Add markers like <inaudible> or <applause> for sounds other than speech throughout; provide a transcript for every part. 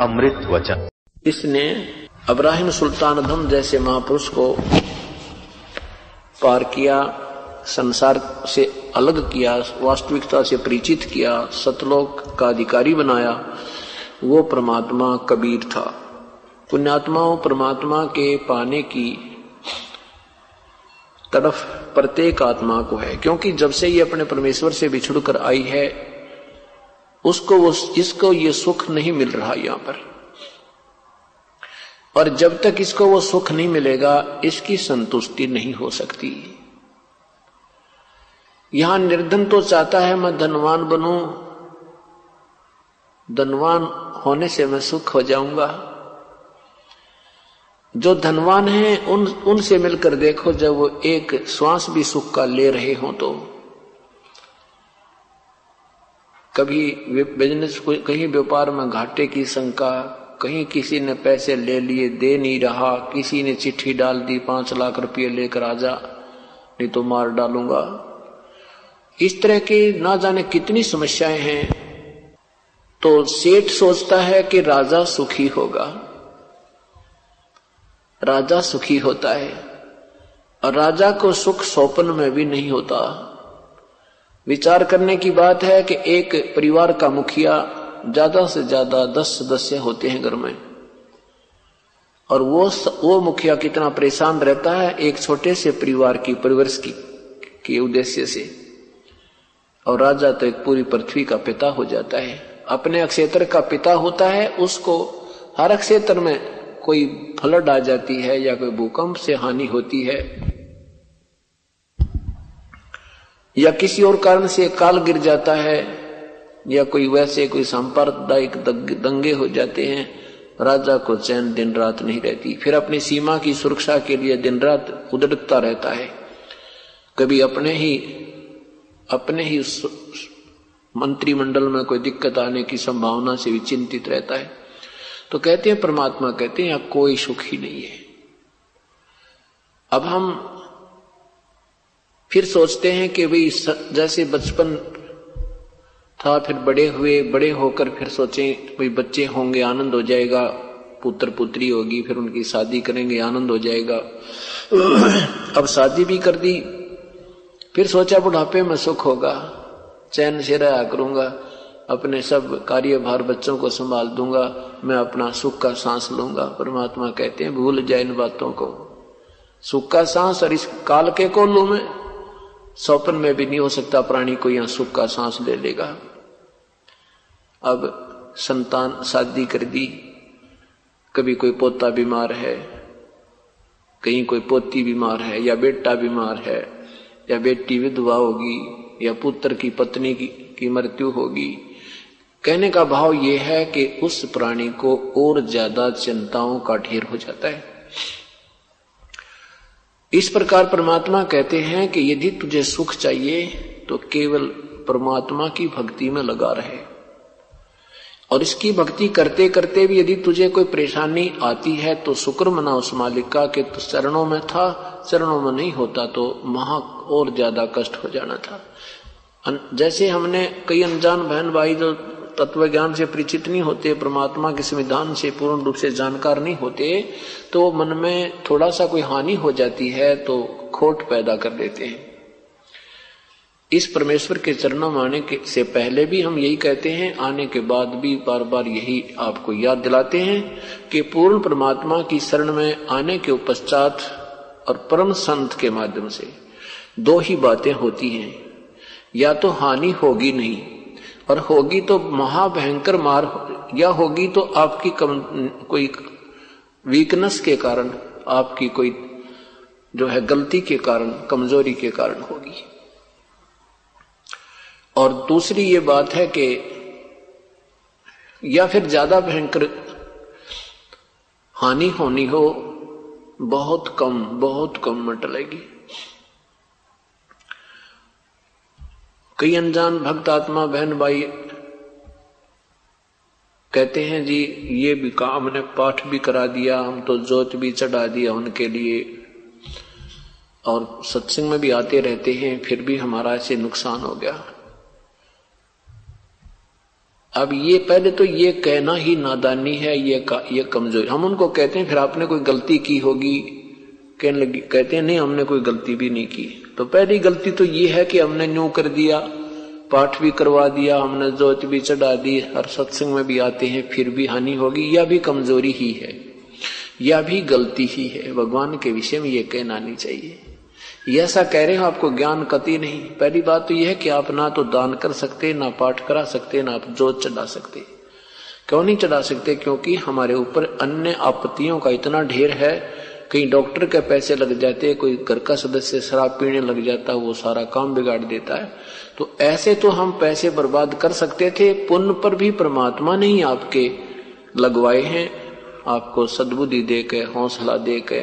अमृत वचन। इसने अब्राहिम सुल्तान धम जैसे महापुरुष को पार किया, संसार से अलग किया, वास्तविकता से परिचित किया, सतलोक का अधिकारी बनाया, वो परमात्मा कबीर था। पुण्यात्माओं परमात्मा के पाने की तरफ़ प्रत्येक आत्मा को है, क्योंकि जब से ये अपने परमेश्वर से बिछुड़ कर आई है उसको वो, इसको ये सुख नहीं मिल रहा यहाँ पर। और जब तक इसको वो सुख नहीं मिलेगा, इसकी संतुष्टि नहीं हो सकती। यहाँ निर्धन तो चाहता है, मैं धनवान बनूं, धनवान होने से मैं सुख हो जाऊँगा। जो धनवान है, उन, उनसे मिलकर देखो, जब वो एक श्वास भी सुख का ले रहे हो तो। कभी बिज़नेस कहीं व्यापार में घाटे की शंका, कहीं किसी ने पैसे ले लिए, दे नहीं रहा, किसी ने चिट्ठी डाल दी, पाँच लाख रुपये लेकर आ जा, नहीं तो मार डालूँगा। इस तरह की ना जाने कितनी समस्याएँ हैं। तो सेठ सोचता है कि राजा सुखी होगा। राजा सुखी होता है। और राजा को सुख सोपन में भी नहीं होता। विचार करने की बात है कि एक परिवार का मुखिया ज़्यादा से ज़्यादा दस सदस्य होते हैं घर में। और वो वो मुखिया कितना परेशान रहता है एक छोटे से परिवार की, परिवर्ष की, के उद्देश्य से। और राजा तो एक पूरी पृथ्वी का पिता हो जाता है। अपने क्षेत्र का पिता होता है, उसको हर क्षेत्र में कोई फ्लड आ जाती है या कोई भूकंप से हानि होती है। या किसी और कारण से काल गिर जाता है, या कोई वैसे कोई सांप्रदायिक दंगे हो जाते हैं, राजा को चैन दिन रात नहीं रहती। फिर अपनी सीमा की सुरक्षा के लिए दिन रात उदड़ता रहता है। कभी अपने ही अपने ही मंत्रिमंडल में कोई दिक्कत आने की संभावना से भी चिंतित रहता है। तो कहते हैं, परमात्मा कहते हैं कोई सुख नहीं है। अब हम फिर सोचते हैं कि भाई जैसे बचपन था, फिर बड़े हुए, बड़े होकर फिर सोचे, भाई बच्चे होंगे, आनंद हो जाएगा, पुत्र पुत्री होगी, फिर उनकी शादी करेंगे, आनंद हो जाएगा। <clears throat> अब शादी भी कर दी, फिर सोचा बुढ़ापे में सुख होगा, चैन से रहा करूँगा, अपने सब कार्यभार बच्चों को संभाल दूँगा, मैं अपना सुख का सांस लूँगा। परमात्मा कहते हैं, भूल जाए इन बातों को। सुख का सांस और इस काल के को लू में। सौपन में भी नहीं हो सकता प्राणी को यहाँ सुख का सांस ले लेगा। अब संतान शादी कर दी कभी कोई पोता बीमार है कहीं कोई पोती बीमार है या बेटा बीमार है या बेटी विधवा होगी या पुत्र की पत्नी की, की मृत्यु होगी कहने का भाव यह है कि उस प्राणी को और ज़्यादा चिंताओं का ढेर हो जाता है। इस प्रकार परमात्मा कहते हैं कि यदि तुझे सुख चाहिए तो केवल परमात्मा की भक्ति में लगा रहे। और इसकी भक्ति करते करते भी यदि तुझे कोई परेशानी आती है तो शुक्र मना उस मालिक का कि तो चरणों में था, चरणों में नहीं होता तो महा और ज़्यादा कष्ट हो जाना था। जैसे हमने कई अनजान बहन भाई जो तत्व ज्ञान से परिचित नहीं होते, परमात्मा के संविधान से पूर्ण रूप से जानकार नहीं होते तो मन में थोड़ा सा कोई हानि हो जाती है तो खोट पैदा कर देते हैं। इस परमेश्वर के चरणों में आने के से पहले भी हम यही कहते हैं, आने के बाद भी बार बार यही आपको याद दिलाते हैं कि पूर्ण परमात्मा की शरण में आने के पश्चात और परम संत के माध्यम से दो ही बातें होती हैं। या तो हानि होगी नहीं और होगी तो महाभयंकर मार या होगी तो आपकी कम, कोई वीकनेस के कारण आपकी कोई जो है गलती के कारण कमज़ोरी के कारण होगी। और दूसरी ये बात है कि या फिर ज़्यादा भयंकर हानि होनी हो बहुत कम बहुत कम में कई अनजान भक्त आत्मा बहन भाई कहते हैं जी, ये भी काम हमने पाठ भी करा दिया, हम तो जोत भी चढ़ा दिया उनके लिए। और सत्संग में भी आते रहते हैं, फिर भी हमारा ऐसे नुकसान हो गया। अब ये पहले तो ये कहना ही नादानी है, ये ये कमज़ोरी। हम उनको कहते हैं, फिर आपने कोई गलती की होगी? कहने लगी, कहते हैं, नहीं, हमने कोई गलती भी नहीं की। तो पहली गलती तो ये है कि हमने न्यू कर दिया, पाठ भी करवा दिया, हमने जोत भी चढ़ा दी, हर सत्संग में भी आते हैं, फिर भी हानि होगी यह भी कमज़ोरी ही है यह भी गलती ही है। भगवान के विषय में यह कहना नहीं चाहिए। ऐसा कह रहे हो, आपको ज्ञान कति नहीं। पहली बात तो यह है कि आप ना तो दान कर सकते, ना पाठ करा सकते, ना आप जोत चढ़ा सकते। क्यों नहीं चढ़ा सकते? क्योंकि हमारे ऊपर अन्य आपत्तियों का इतना ढेर है कहीं डॉक्टर के पैसे लग जाते हैं, कोई घर का सदस्य शराब पीने लग जाता है, वो सारा काम बिगाड़ देता है। तो ऐसे तो हम पैसे बर्बाद कर सकते थे, पुण्य पर भी परमात्मा ने ही आपके लगवाए हैं। आपको सद्बुद्धि दे के हौसला दे के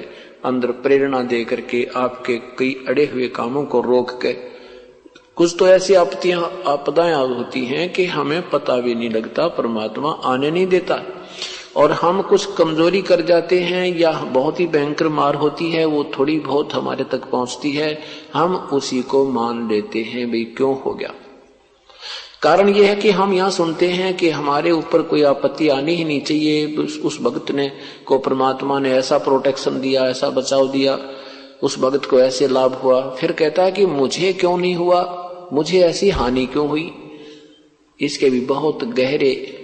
अंदर प्रेरणा दे करके आपके कई अड़े हुए कामों को रोक के, कुछ तो ऐसी आपत्तियाँ आपदाएँ होती हैं कि हमें पता भी नहीं लगता, परमात्मा आने नहीं देता। और हम कुछ कमज़ोरी कर जाते हैं या बहुत ही भयंकर मार होती है वो थोड़ी बहुत हमारे तक पहुँचती है। हम उसी को मान लेते हैं भाई क्यों हो गया? कारण यह है कि हम यहाँ सुनते हैं कि हमारे ऊपर कोई आपत्ति आनी ही नहीं चाहिए। उस, भक्त ने को परमात्मा ने ऐसा प्रोटेक्शन दिया ऐसा बचाव दिया उस भक्त को ऐसे लाभ हुआ। फिर कहता है कि मुझे क्यों नहीं हुआ? मुझे ऐसी हानि क्यों हुई? इसके भी बहुत गहरे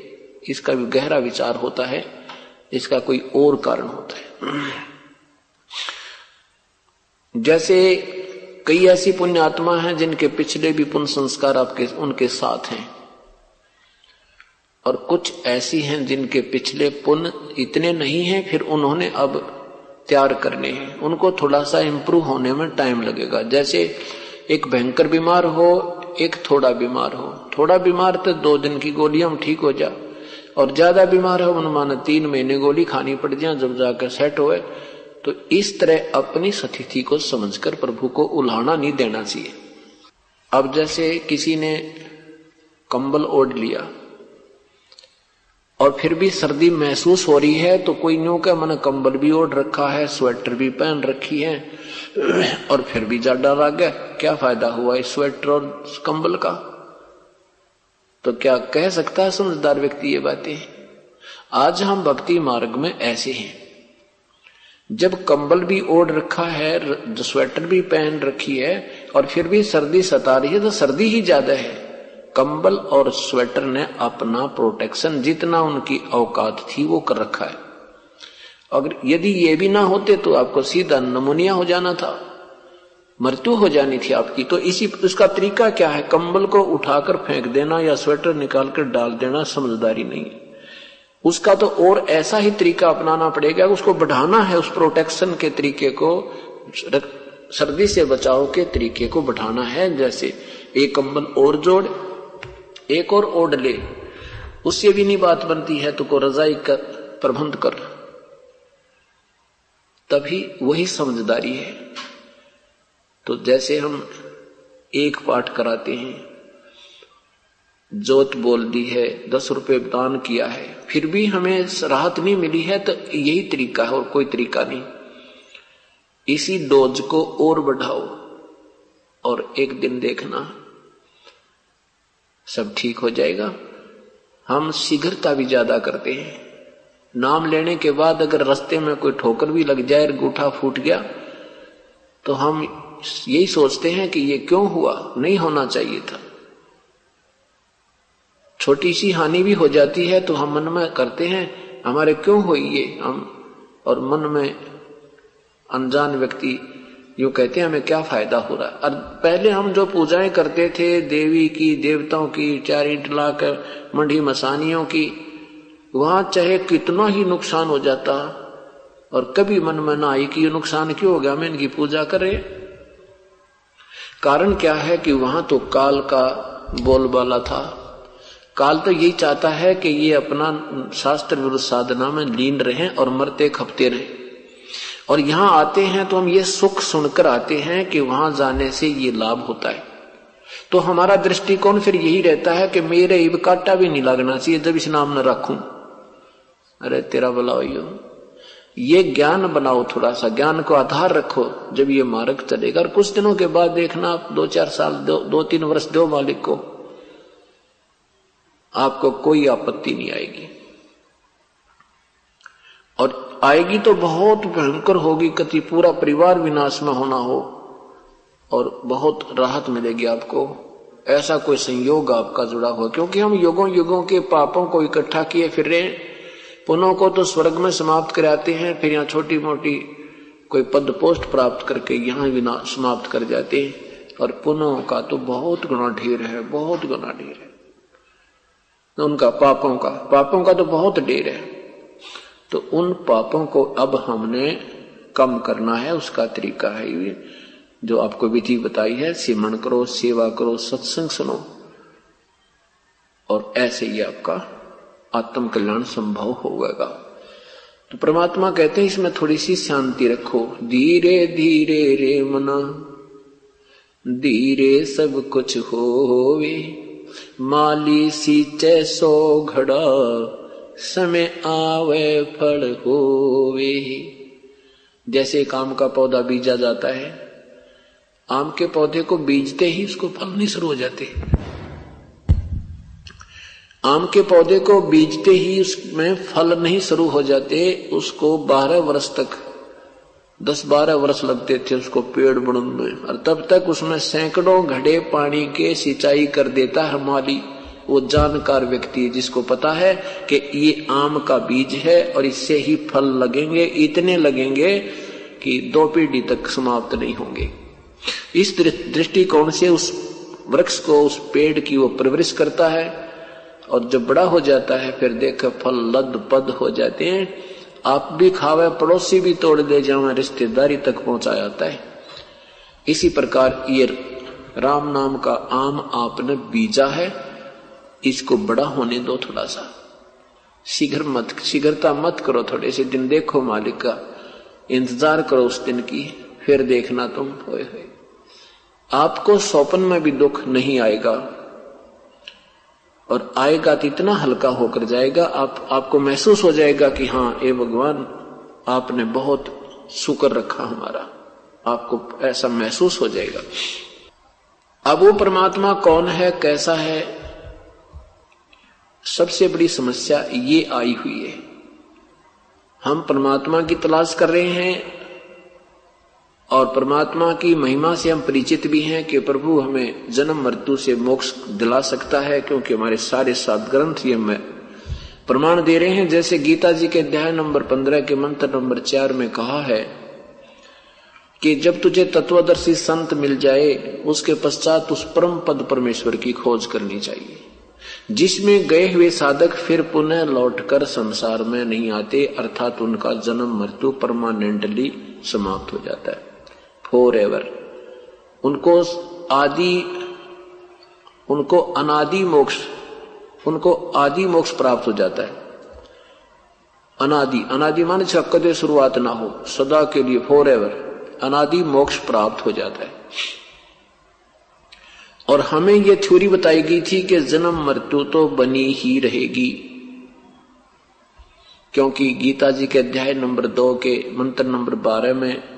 इसका भी गहरा विचार होता है, इसका कोई और कारण होता है। जैसे कई ऐसी पुण्य आत्मा हैं जिनके पिछले भी पुण्य संस्कार आपके, उनके साथ हैं। और कुछ ऐसी हैं जिनके पिछले पुण्य इतने नहीं हैं, फिर उन्होंने अब तैयार करने हैं। उनको थोड़ा सा इंप्रूव होने में टाइम लगेगा। जैसे एक भयंकर बीमार हो, एक थोड़ा बीमार हो। थोड़ा बीमार तो दो दिन की गोलियाँ, ठीक हो जा। और ज़्यादा बीमार है उन्होंने तीन महीने गोली खानी पड़ जाए, जब जाकर सेट हुए तो इस तरह अपनी स्थिति को समझकर प्रभु को उल्हाना नहीं देना चाहिए। अब जैसे किसी ने कंबल ओढ़ लिया, और फिर भी सर्दी महसूस हो रही है तो कोई न्यू का मैंने कंबल भी ओढ़ रखा है स्वेटर भी पहन रखी है। <clears throat> और फिर भी ज़्यादा आ गया, क्या फ़ायदा हुआ इस स्वेटर और कंबल का? तो क्या कह सकता है समझदार व्यक्ति ये बातें? आज हम भक्ति मार्ग में ऐसे हैं। जब कंबल भी ओढ़ रखा है स्वेटर भी पहन रखी है, और फिर भी सर्दी सता रही है तो सर्दी ही ज़्यादा है। कंबल और स्वेटर ने अपना प्रोटेक्शन, जितना उनकी औकात थी, वो कर रखा है। अगर यदि ये भी ना होते तो आपको सीधा नमोनिया हो जाना था। मृत्यु हो जानी थी आपकी। तो इसी, उसका तरीका क्या है? कंबल को उठाकर फेंक देना या स्वेटर निकालकर डाल देना समझदारी नहीं है। उसका तो और ऐसा ही तरीका अपनाना पड़ेगा उसको बढ़ाना है उस प्रोटेक्शन के तरीके को सर्दी से बचाव के तरीके को बढ़ाना है। जैसे एक कंबल और जोड़, एक और ओढ़ ले। उससे भी नहीं बात बनती है तो को रजाई कर प्रबंध कर। तभी वही समझदारी है। तो जैसे हम एक पाठ कराते हैं, जोत बोल दी है, दस रुपए दान किया है, फिर भी हमें राहत नहीं मिली है तो यही तरीका है और कोई तरीका नहीं। इसी डोज को और बढ़ाओ और एक दिन देखना, सब ठीक हो जाएगा। हम शीघ्रता भी ज़्यादा करते हैं। नाम लेने के बाद अगर रास्ते में कोई ठोकर भी लग जाए गूठा फूट गया तो हम यही सोचते हैं कि ये क्यों हुआ? नहीं होना चाहिए था। छोटी सी हानि भी हो जाती है तो हम मन में करते हैं, हमारे क्यों हुई ये? हम और मन में अनजान व्यक्ति यूँ कहते हैं, हमें क्या फ़ायदा हो रहा? है और पहले हम जो पूजाएँ करते थे, देवी की, देवताओं की, चार ईट लाकर, मंडी मसानियों की, वहाँ चाहे कितना ही नुकसान हो जाता और कभी मन में ना आई कि ये नुकसान क्यों हो गया? मैं इनकी पूजा करे कारण क्या है कि वहाँ तो काल का बोलबाला था? काल तो यही चाहता है कि ये अपना शास्त्र विरुद्ध साधना में लीन रहें और मरते खपते रहें। और यहाँ आते हैं तो हम ये सुख सुनकर आते हैं कि वहाँ जाने से ये लाभ होता है। तो हमारा दृष्टिकोण फिर यही रहता है कि मेरे इब काटा भी नहीं लगना चाहिए, जब इस नाम न रखूँ। अरे तेरा भला ये ज्ञान बनाओ थोड़ा सा ज्ञान को आधार रखो जब ये मार्ग चलेगा। और कुछ दिनों के बाद देखना आप दो चार साल दो, दो तीन वर्ष दो मालिक को आपको कोई आपत्ति नहीं आएगी। और आएगी तो बहुत भयंकर होगी कति पूरा परिवार विनाश में होना हो और बहुत राहत मिलेगी आपको। ऐसा कोई संयोग आपका जुड़ा हुआ क्योंकि हम युगों युगों के पापों को इकट्ठा किए फिर रहे पुनों को तो स्वर्ग में समाप्त कराते हैं, फिर यहाँ छोटी मोटी कोई पद पोस्ट प्राप्त करके यहाँ विना समाप्त कर जाते हैं। और पुनों का तो बहुत गुना ढेर है, बहुत गुना ढेर है। उनका पापों का पापों का तो बहुत ढेर है। तो उन पापों को अब हमने कम करना है, उसका तरीका है ये, जो आपको विधि बताई है सिमरण करो, सेवा करो, सत्संग सुनो। और ऐसे ही आपका आत्म कल्याण संभव होगा। तो परमात्मा कहते हैं, इसमें थोड़ी सी शांति रखो। धीरे धीरे रे मना, धीरे सब कुछ होवे। माली सींचे सो घड़ा, समय आवे फल होवे। जैसे काम का पौधा बीजा जाता है, आम के पौधे को बीजते ही उसको फल नहीं शुरू हो जाते। आम के पौधे को बीजते ही उसमें फल नहीं शुरू हो जाते, उसको बारह वर्ष तक, दस बारह वर्ष लगते थे उसको पेड़ बढ़ने और तब तक उसमें सैकड़ों घड़े पानी के सिंचाई कर देता है माली, वो जानकार व्यक्ति जिसको पता है कि ये आम का बीज है और इससे ही फल लगेंगे, इतने लगेंगे कि दो पीढ़ी तक समाप्त नहीं होंगे। इस दृष्टिकोण से उस वृक्ष को, उस पेड़ की वो परवरिश करता है। और जब बड़ा हो जाता है, फिर देख फल लद पद हो जाते हैं। आप भी खावे, पड़ोसी भी तोड़ दे जाओ रिश्तेदारी तक पहुँचा जाता है। इसी प्रकार ये राम नाम का आम आपने बीजा है। इसको बड़ा होने दो थोड़ा सा शीघ्र मत शीघ्रता मत करो थोड़े से दिन। देखो मालिक का इंतज़ार करो उस दिन की, फिर देखना तुम। होए होए आपको स्वप्न में भी दुख नहीं आएगा। और आएगा तो इतना हल्का होकर जाएगा, आप, आपको महसूस हो जाएगा कि हाँ ए भगवान, आपने बहुत शुक्र रखा हमारा। आपको ऐसा महसूस हो जाएगा। अब वो परमात्मा कौन है, कैसा है? सबसे बड़ी समस्या ये आई हुई है। हम परमात्मा की तलाश कर रहे हैं और परमात्मा की महिमा से हम परिचित भी हैं कि प्रभु हमें जन्म मृत्यु से मोक्ष दिला सकता है, क्योंकि हमारे सारे सात ग्रंथ ये प्रमाण दे रहे हैं। जैसे गीता जी के अध्याय नंबर पंद्रह के मंत्र नंबर चार में कहा है कि जब तुझे तत्वदर्शी संत मिल जाए, उसके पश्चात उस परम पद परमेश्वर की खोज करनी चाहिए। जिसमें गए हुए साधक फिर पुनः लौटकर संसार में नहीं आते, अर्थात उनका जन्म मृत्यु परमानेंटली समाप्त हो जाता है। फोर एवर उनको आदि, उनको अनादि मोक्ष, उनको आदि मोक्ष प्राप्त हो जाता है। अनादि अनादि मान कदे शुरुआत ना हो, सदा के लिए फोर एवर अनादि मोक्ष प्राप्त हो जाता है। और हमें यह थ्योरी बताई गई थी कि जन्म मृत्यु तो बनी ही रहेगी। क्योंकि गीता जी के अध्याय नंबर दो के मंत्र नंबर बारह में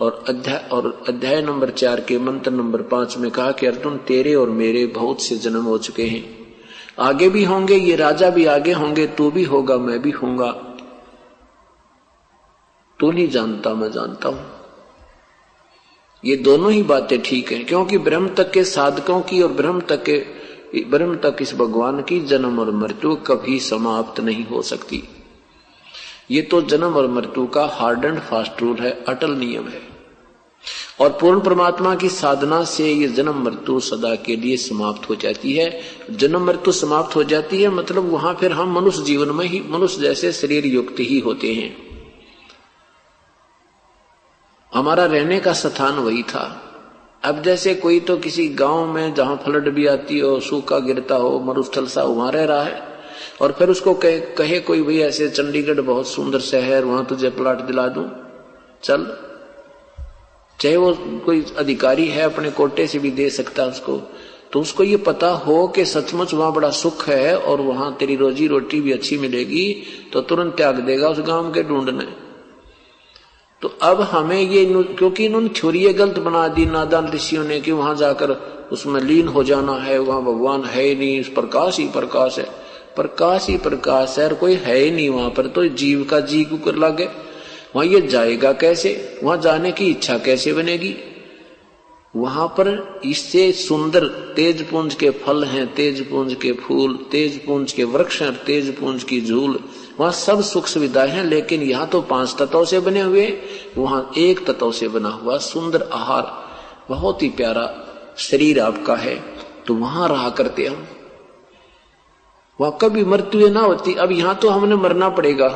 और अध्याय और अध्याय नंबर चार के मंत्र नंबर पाँच में कहा कि अर्जुन, तेरे और मेरे बहुत से जन्म हो चुके हैं। आगे भी होंगे, ये राजा भी आगे होंगे, तू भी होगा, मैं भी होऊँगा। तू नहीं जानता, मैं जानता हूँ। ये दोनों ही बातें ठीक है, क्योंकि ब्रह्म तक के साधकों की और ब्रह्म तक के, ब्रह्म तक इस भगवान की जन्म और मृत्यु कभी समाप्त नहीं हो सकती। ये तो जन्म और मृत्यु का हार्ड एंड फास्ट रूल है, अटल नियम है। और पूर्ण परमात्मा की साधना से ये जन्म मृत्यु सदा के लिए समाप्त हो जाती है। जन्म मृत्यु समाप्त हो जाती है मतलब वहाँ फिर हम मनुष्य जीवन में ही, मनुष्य जैसे शरीर युक्त ही होते हैं। हमारा रहने का स्थान वही था। अब जैसे कोई तो किसी गाँव में जहाँ फ्लड भी आती हो, सूखा गिरता हो, मरुस्थल सा वहाँ रह रहा है और फिर उसको कहे, कहे कोई भाई ऐसे चंडीगढ़ बहुत सुंदर शहर वहाँ तुझे प्लाट दिला दूँ। चल। चाहे वो कोई अधिकारी है अपने कोटे से भी दे सकता उसको तो उसको ये पता हो कि सचमुच वहाँ बड़ा सुख है और वहाँ तेरी रोजी रोटी भी अच्छी मिलेगी तो तुरंत त्याग देगा उस गाँव के ढूँढने। तो अब हमें ये क्योंकि इन्होंने थ्योरी गलत बना दी नादान ऋषियों ने कि वहाँ जाकर उसमें लीन हो जाना है वहाँ भगवान है नहीं उस प्रकाश ही प्रकाश है। प्रकाश ही प्रकाश है, और कोई है ही नहीं वहाँ पर तो जीव का जी कुकर लगे वहाँ ये जाएगा कैसे? वहाँ जाने की इच्छा कैसे बनेगी? वहाँ पर इससे सुंदर तेज पुंज के फल हैं, तेज पुंज के फूल, तेज पुंज के वृक्ष हैं, तेज पुंज की झूल। वहाँ सब सुख सुविधाएँ हैं, लेकिन यहाँ तो पाँच तत्व से बने हुए वहाँ एक तत्व से बना हुआ सुंदर आहार, बहुत ही प्यारा शरीर आपका है। तो वहाँ रहा करते हम। वहाँ कभी मृत्यु ना होती। अब यहाँ तो हमने मरना पड़ेगा।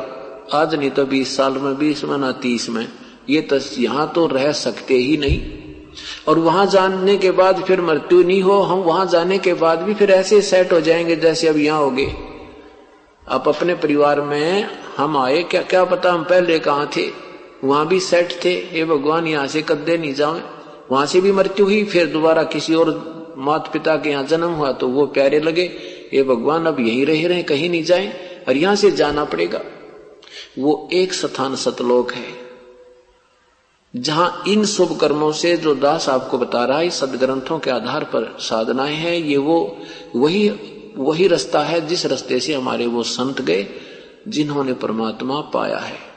आज नहीं तो बीस साल में, बीस में ना तीस में। ये तो यहाँ तो रह सकते ही नहीं। और वहाँ जाने के बाद फिर मृत्यु नहीं हो, हम वहाँ जाने के बाद भी फिर ऐसे सेट हो जाएँगे जैसे अब यहाँ हो गए। आप अपने परिवार में हम आए, क्या क्या पता हम पहले कहा थे? वहाँ भी सेट थे। ये भगवान, यहाँ से कद्दे नहीं जाओ वहाँ से भी मृत्यु हुई, फिर दोबारा किसी और माता पिता के यहाँ जन्म हुआ तो वो प्यारे लगे। ये भगवान, अब यही रह रहे कहीं नहीं जाए, और यहाँ से जाना पड़ेगा। वो एक स्थान सतलोक है, जहाँ इन शुभ कर्मों से जो दास आपको बता रहा है, सदग्रंथों के आधार पर साधनाएँ हैं, ये वो, वही वही रास्ता है जिस रास्ते से हमारे वो संत गए, जिन्होंने परमात्मा पाया है।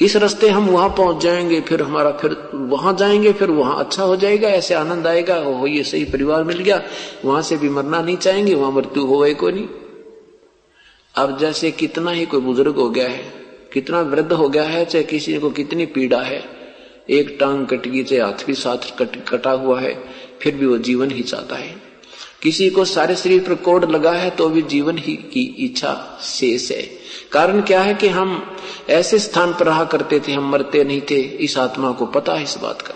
इस रास्ते हम वहाँ पहुँच जाएँगे फिर हमारा फिर वहाँ जाएँगे फिर वहाँ अच्छा हो जाएगा ऐसे आनंद आएगा हो ये सही परिवार मिल गया वहाँ से भी मरना नहीं चाहेंगे वहाँ मृत्यु हो गई कोई नहीं। अब जैसे कितना ही कोई बुज़ुर्ग हो गया है कितना वृद्ध हो गया है चाहे किसी को कितनी पीड़ा है एक टांग कट गई चाहे हाथ भी साथ कट, कटा हुआ है फिर भी वो जीवन ही चाहता है। किसी को सारे शरीर पर कोड लगा है तो भी जीवन ही की इच्छा शेष है। कारण क्या है कि हम ऐसे स्थान पर रहा करते थे, हम मरते नहीं थे, इस आत्मा को पता है इस बात का।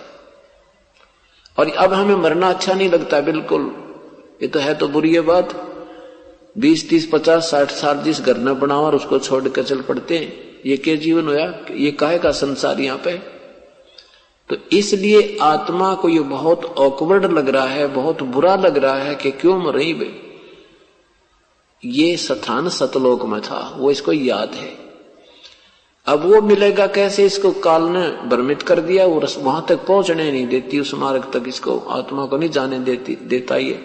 और अब हमें मरना अच्छा नहीं लगता, बिल्कुल। ये तो है तो बुरी है बात। बीस, तीस, पचास, साठ साल जिस घर न बनाओ और उसको छोड़ कर चल पड़ते हैं, ये क्या जीवन होया? ये काहे का संसार यहाँ पे? तो इसलिए आत्मा को ये बहुत ऑकवर्ड लग रहा है, बहुत बुरा लग रहा है कि क्यों मर भाई ये स्थान सतलोक में था, वो इसको याद है। अब वो मिलेगा कैसे इसको काल ने भ्रमित कर दिया, वो वहाँ तक पहुँचने नहीं देती, उस मार्ग तक इसको आत्मा को नहीं जाने देती, देता ये।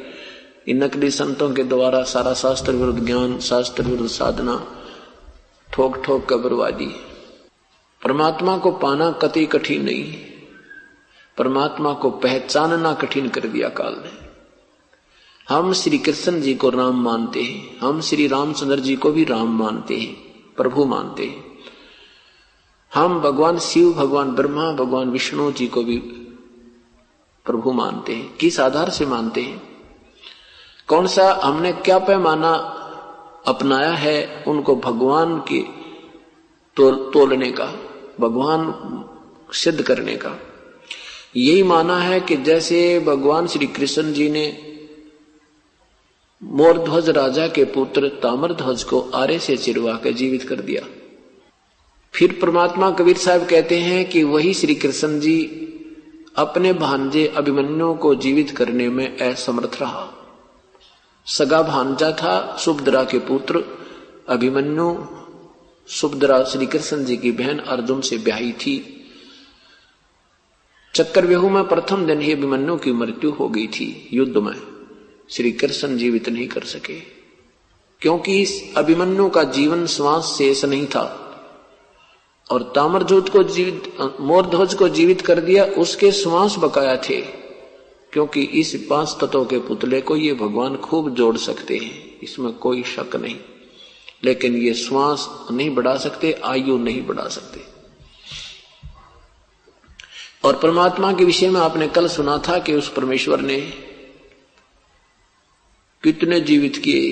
इन नकली संतों के द्वारा सारा शास्त्र विरुद्ध ज्ञान, शास्त्र विरुद्ध साधना ठोक ठोक कर बर्बादी परमात्मा को पाना कति कठिन नहीं। परमात्मा को पहचानना कठिन कर दिया काल ने। हम श्री कृष्ण जी को राम मानते हैं हम श्री रामचंद्र जी को भी राम मानते हैं प्रभु मानते हैं। हम भगवान शिव भगवान ब्रह्मा भगवान विष्णु जी को भी प्रभु मानते हैं। किस आधार से मानते हैं? कौन सा हमने क्या पैमाना अपनाया है उनको भगवान के तोल, तोलने का भगवान सिद्ध करने का? यही माना है कि जैसे भगवान श्री कृष्ण जी ने मोरध्वज राजा के पुत्र ताम्रध्वज को आरे से चिरवा कर जीवित कर दिया। फिर परमात्मा कबीर साहब कहते हैं कि वही श्री कृष्ण जी अपने भांजे अभिमन्यु को जीवित करने में असमर्थ रहा। सगा भांजा था, सुभद्रा के पुत्र अभिमन्यु, सुभद्रा श्री कृष्ण जी की बहन अर्जुन से ब्याही थी। चक्कर व्यहू में प्रथम दिन ही अभिमन्यु की मृत्यु हो गई थी, युद्ध में। श्री कृष्ण जीवित नहीं कर सके। क्योंकि इस अभिमन्यु का जीवन श्वास शेष नहीं था। और तामरजोत को जीवित, मोरध्वज को जीवित कर दिया, उसके श्वास बकाया थे। क्योंकि इस पाँच तत्वों के पुतले को ये भगवान खूब जोड़ सकते हैं, इसमें कोई शक नहीं। लेकिन ये श्वास नहीं बढ़ा सकते, आयु नहीं बढ़ा सकते। और परमात्मा के विषय में आपने कल सुना था कि उस परमेश्वर ने कितने जीवित किए।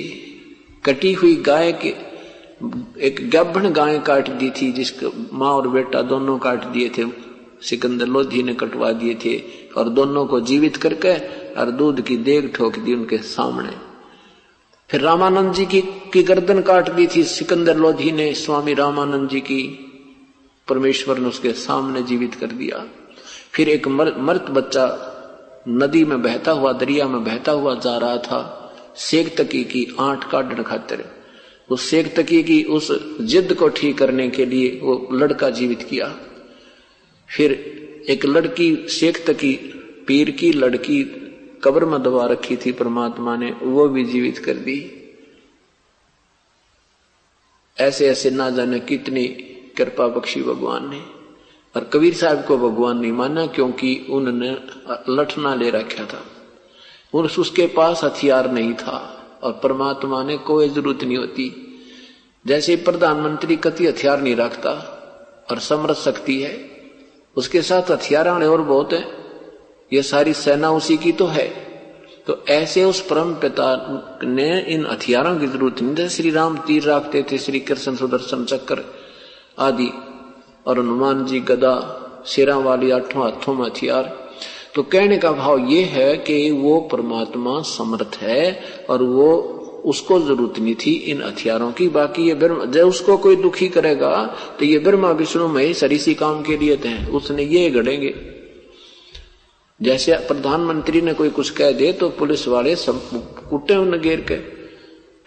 कटी हुई गाय के एक गब्भण गाय काट दी थी जिसको माँ और बेटा दोनों काट दिए थे। सिकंदर लोधी ने कटवा दिए थे और दोनों को जीवित करके और दूध की देग ठोक दी उनके सामने। फिर रामानंद जी की, की गर्दन काट दी थी। सिकंदर लोधी ने स्वामी रामानंद जी की परमेश्वर ने उसके सामने जीवित कर दिया। फिर एक मर, मर्त बच्चा नदी में बहता हुआ दरिया में बहता हुआ जा रहा था शेख तकी की आठ काटने खातिर। उस शेख तकी की उस जिद को ठीक करने के लिए वो लड़का जीवित किया। फिर एक लड़की शेख तकी पीर की लड़की कब्र में दबा रखी थी परमात्मा ने वो भी जीवित कर दी। ऐसे ऐसे ना जाने कितनी कृपा बख्शी भगवान ने। और कबीर साहब को भगवान नहीं माना क्योंकि उन्होंने लठना ले रखा था। उस उसके पास हथियार नहीं था और परमात्मा ने कोई ज़रूरत नहीं होती। जैसे प्रधानमंत्री कति हथियार नहीं रखता और समृद्ध शक्ति है, उसके साथ हथियार आने और बहुत है। ये सारी सेना उसी की तो है। तो ऐसे उस परम पिता ने इन हथियारों की ज़रूरत नहीं। जैसे श्री राम तीर रखते थे, श्री कृष्ण सुदर्शन चक्र आदि। और हनुमान जी गदा सिरा वाली आठों हाथों में हथियार। तो कहने का भाव ये है कि वो परमात्मा समर्थ है और वो उसको ज़रूरत नहीं थी इन हथियारों की। बाकी ये ब्रह्म, जब उसको कोई दुखी करेगा तो ये ब्रह्मा विष्णु महेश इसी काम के लिए थे। उसने ये गढ़ेंगे। जैसे प्रधानमंत्री ने कोई कुछ कह दे तो पुलिस वाले सब कुटे उन घेर के।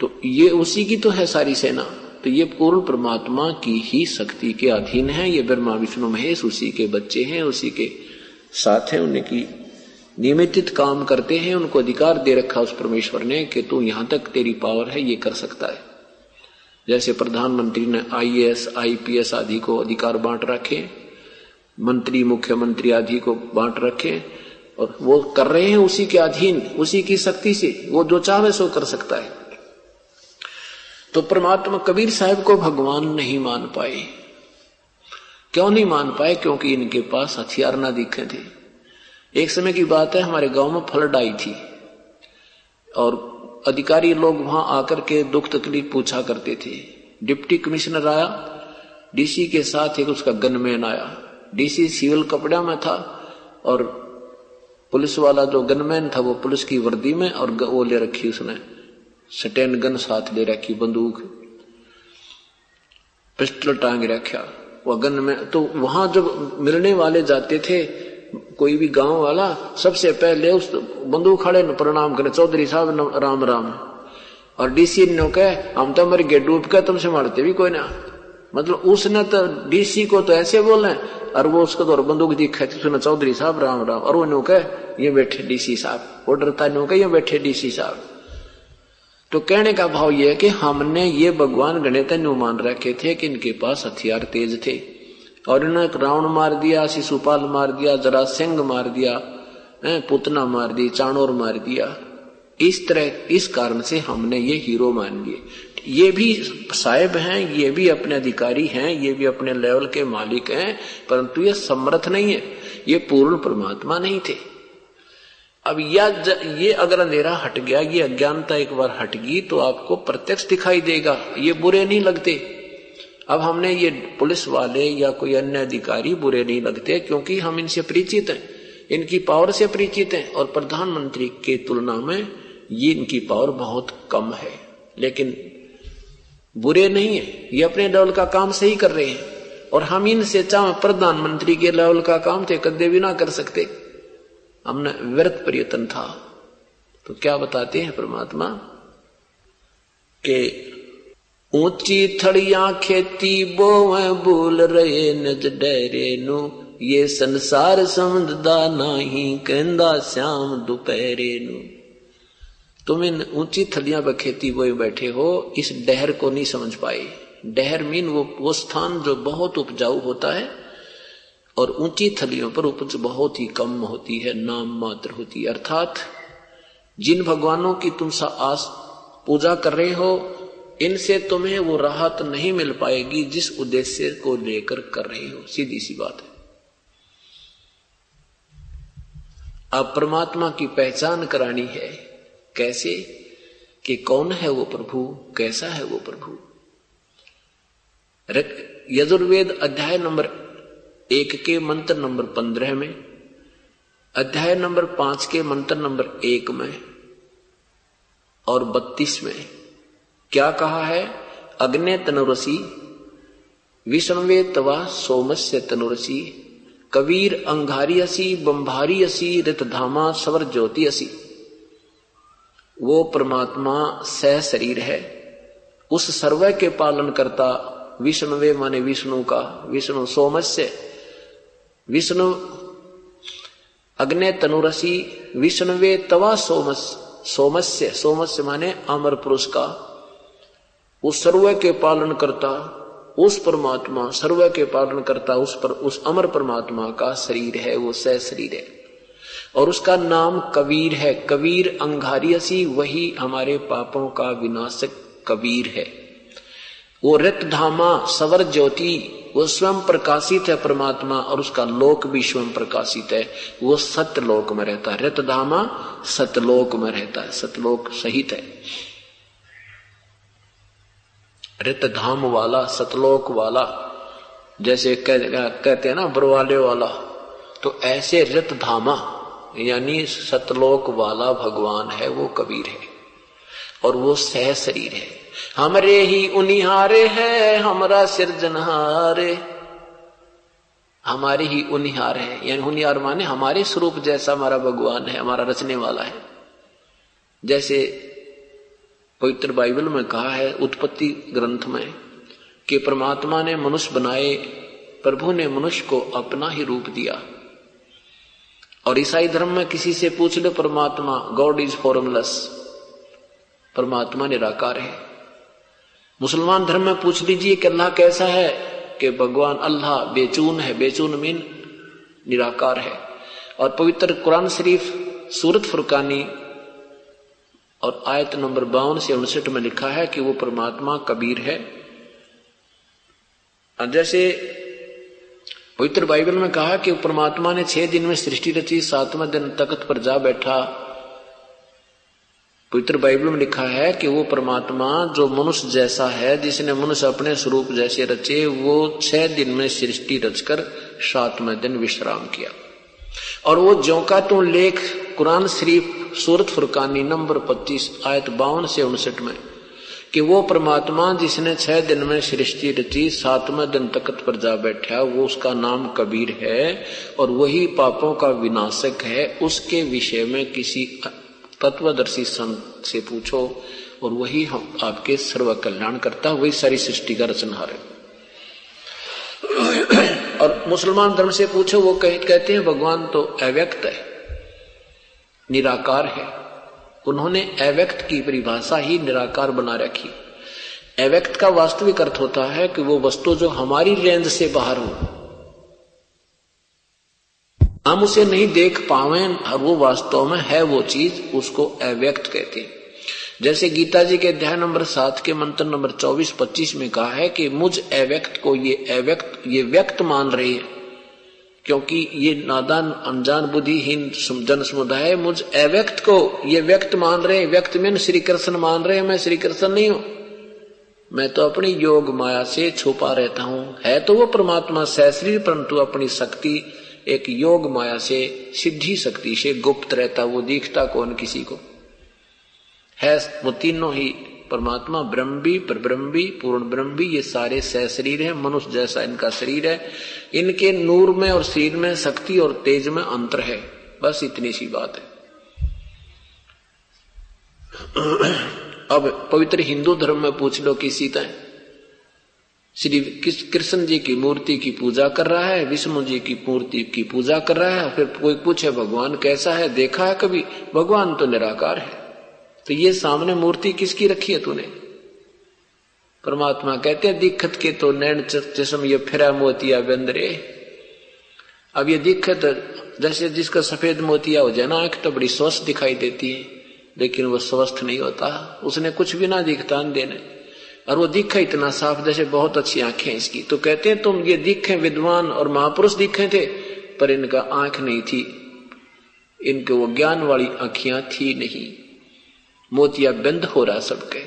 तो ये उसी की तो है सारी सेना। तो ये पूर्ण परमात्मा की ही शक्ति के अधीन है। ये ब्रह्मा, विष्णु, महेश उसी के बच्चे हैं, उसी के साथ है उनकी नियमित काम करते हैं। उनको अधिकार दे रखा उस परमेश्वर ने कि तू यहाँ तक तेरी पावर है, ये कर सकता है। जैसे प्रधानमंत्री ने आईएएस आईपीएस आदि को अधिकार बांट रखे, मंत्री, मुख्यमंत्री आदि को बांट रखे, और वो कर रहे हैं उसी के अधीन, उसी की शक्ति से। वो जो चाहे सो कर सकता है। तो परमात्मा कबीर साहब को भगवान नहीं मान पाए। क्यों नहीं मान पाए? क्योंकि इनके पास हथियार ना दिखे थे। एक समय की बात है, हमारे गाँव में फ्लड आई थी। और अधिकारी लोग वहाँ आकर के दुख तकलीफ़ पूछा करते थे। डिप्टी कमिश्नर आया। डीसी के साथ एक उसका गनमैन आया। डीसी सिविल कपड़ा में था और पुलिस वाला जो गनमैन था, वो पुलिस की वर्दी में और वो ले रखी उसने। स्टैंड गन साथ ले रखी बंदूक पिस्टल टांग रखा वह गन में तो वहाँ जब मिलने वाले जाते थे कोई भी गाँव वाला सबसे पहले उस बंदूक खड़े न प्रणाम करे चौधरी साहब राम राम और डीसी ने कह हम तो मर गए डूब के तुमसे मारते भी कोई ना मतलब उसने तो डीसी को तो ऐसे बोले और वो उसको तो बंदूक दिखा थी सुना चौधरी साहब राम राम और वो कहे ये बैठे डीसी साहब ऑर्डर था नो ये बैठे डीसी साहब तो कहने का भाव यह है कि हमने ये भगवान गणित मान रखे थे कि इनके पास हथियार तेज थे। और इन्होंने रावण मार दिया, शिशुपाल मार दिया, जरा सिंह मार दिया पुतना मार दी, चाणोर मार दिया। इस तरह, इस कारण से हमने ये हीरो मान लिए। ये भी साहेब हैं, ये भी अपने अधिकारी हैं, ये भी अपने लेवल के मालिक हैं, परंतु ये समर्थ नहीं है। ये पूर्ण परमात्मा नहीं थे। अब यह ये अगर अंधेरा हट गया, ये अज्ञानता एक बार हट गई तो आपको प्रत्यक्ष दिखाई देगा। ये बुरे नहीं लगते। अब हमने ये पुलिस वाले या कोई अन्य अधिकारी बुरे नहीं लगते, क्योंकि हम इनसे परिचित हैं। इनकी पावर से परिचित हैं, और प्रधानमंत्री के तुलना में ये इनकी पावर बहुत कम है। लेकिन बुरे नहीं है, ये अपने लेवल का काम सही कर रहे हैं। और हम इनसे चाहे प्रधानमंत्री के लेवल का काम थे, कदे भी ना कर सकते। हमने व्यर्थ प्रयत्न था। तो क्या बताते हैं परमात्मा? के ऊँची थड़िया खेती बोवे बोल रहे नज डरे नु। ये संसार समझदा नहीं, कहंदा श्याम दोपहरे नु। तुम इन ऊँची थलियाँ पर खेती बोए बैठे हो, इस डहर को नहीं समझ पाए। डहर मीन वो वो स्थान जो बहुत उपजाऊ होता है और ऊँची थलियों पर उपज बहुत ही कम होती है, नाम मात्र होती है। अर्थात, जिन भगवानों की तुम सा आस पूजा कर रहे हो, इनसे तुम्हें वो राहत नहीं मिल पाएगी जिस उद्देश्य को लेकर कर रहे हो। सीधी सी बात है। अब परमात्मा की पहचान करानी है कैसे कि कौन है वो प्रभु, कैसा है वो प्रभु? यजुर्वेद अध्याय नंबर एक के मंत्र नंबर पंद्रह में, अध्याय नंबर पाँच के मंत्र नंबर एक में और बत्तीस में क्या कहा है? अग्नि तनुरसी, विष्णवे तवा सोमस्य तनुरसी, कबीर अंगारी असी बंभारी असी धामा सवर ज्योति असी वो परमात्मा सह शरीर है। उस सर्व के पालन करता विष्णुवे माने विष्णु का, विष्णु सोमस्य विष्णु अग्नि तनुरसी विष्णुवे तवा सोमस, सोमस्य सोमस्य माने अमर पुरुष का। उस सर्व के पालन करता, उस परमात्मा, सर्व के पालन करता, उस पर, उस अमर परमात्मा का शरीर है, वो सह शरीर है। और उसका नाम कबीर है, कबीर अंगारियसी, वही हमारे पापों का विनाशक कबीर है। वो रित धामा सवर ज्योति वो स्वयं प्रकाशित है परमात्मा और उसका लोक भी स्वयं प्रकाशित है। वो सतलोक में रहता है। रित धामा सतलोक में रहता है। सतलोक सहित है। रित धाम वाला सतलोक वाला जैसे कह, कहते हैं ना बरवाले वाला तो ऐसे रित धामा यानी सतलोक वाला भगवान है वो कबीर है। और वो सह शरीर है। हमरे ही उनिहारे है, हमारा सिरजनहारे हमारे ही उनिहार है, यानी उनिहार माने हमारे स्वरूप जैसा हमारा भगवान है, हमारा रचने वाला है। जैसे पवित्र बाइबल में कहा है, उत्पत्ति ग्रंथ में, कि परमात्मा ने मनुष्य बनाए, प्रभु ने मनुष्य को अपना ही रूप दिया। और ईसाई धर्म में किसी से पूछ लो, परमात्मा गॉड इज़ फॉर्मलेस परमात्मा निराकार है। मुसलमान धर्म में पूछ लीजिए कि अल्लाह कैसा है कि भगवान अल्लाह बेचून है, बेचून मीन निराकार है। और पवित्र कुरान शरीफ सूरत फुरकानी और आयत नंबर बावन से उनसठ में लिखा है कि वो परमात्मा कबीर है। जैसे पवित्र बाइबल में कहा कि परमात्मा ने छह दिन में सृष्टि रची, सातवें दिन तख्त पर जा बैठा पवित्र बाइबल में लिखा है कि वो परमात्मा जो मनुष्य जैसा है, जिसने मनुष्य अपने स्वरूप जैसे रचे, वो छह दिन में सृष्टि रचकर सातवें दिन विश्राम किया। और वो जो का तो लेख कुरान शरीफ सूरत फुरकानी नंबर 25 आयत बावन से उनसठ में, कि वो परमात्मा जिसने छह दिन में सृष्टि रची, सातवें दिन तकत पर जा बैठा, वो उसका नाम कबीर है और वही पापों का विनाशक है, उसके विषय में किसी तत्वदर्शी संत से पूछो और वही हम आपके सर्व कल्याण करता वही सारी सृष्टि का रचनहार है और मुसलमान धर्म से पूछो वो कह, कहते हैं भगवान तो अव्यक्त है निराकार है। उन्होंने अव्यक्त की परिभाषा ही निराकार बना रखी। अव्यक्त का वास्तविक अर्थ होता है कि वो वस्तु जो हमारी रेंज से बाहर हो हम उसे नहीं देख पावे और वो वास्तव में है वो चीज़ उसको अव्यक्त कहते हैं। जैसे गीता जी के अध्याय नंबर सात के मंत्र नंबर चौबीस पच्चीस में कहा है कि मुझ अव्यक्त को ये अव्यक्त, ये व्यक्त मान रही है। क्योंकि ये नादान, अनजान बुद्धिहीन जन समुदाय मुझ अव्यक्त को ये व्यक्त मान रहे हैं। व्यक्त में श्री कृष्ण मान रहे हैं, मैं श्री कृष्ण नहीं हूँ। मैं तो अपनी योग माया से छुपा रहता हूँ। है तो वो परमात्मा सहश्री परंतु अपनी शक्ति एक योग माया से सिद्धि शक्ति से गुप्त रहता, वो दिखता कौन किसी को? है, वो तीनों ही परमात्मा, ब्रह्म भी पर ब्रह्म भी पूर्ण ब्रह्म भी ये सारे सह शरीर है, मनुष्य जैसा इनका शरीर है। इनके नूर में और शरीर में शक्ति और तेज में अंतर है। बस इतनी सी बात है। अब पवित्र हिंदू धर्म में पूछ लो कि सीता श्री कृष्ण जी की मूर्ति की पूजा कर रहा है, विष्णु जी की मूर्ति की पूजा कर रहा है, फिर कोई पूछे, भगवान कैसा है? देखा है कभी? भगवान तो निराकार है। तो ये सामने मूर्ति किसकी रखी है तूने? परमात्मा कहते हैं दिक्कत के तो नैन चश्म ये फिरा मोतिया बंदरे अब ये दिक्कत जैसे जिसका सफ़ेद मोतिया हो जाए ना, आँख तो बड़ी स्वस्थ दिखाई देती है, लेकिन वो स्वस्थ नहीं होता। उसने कुछ भी ना दिखता देने और वो दिखा इतना साफ़, जैसे बहुत अच्छी आँखें इसकी। तो कहते हैं, तुम ये दिखे विद्वान और महापुरुष दिखे थे, पर इनका आँख नहीं थी। इनके वो ज्ञान वाली आंखियाँ थी नहीं। मोतिया बंद हो रहा सबके।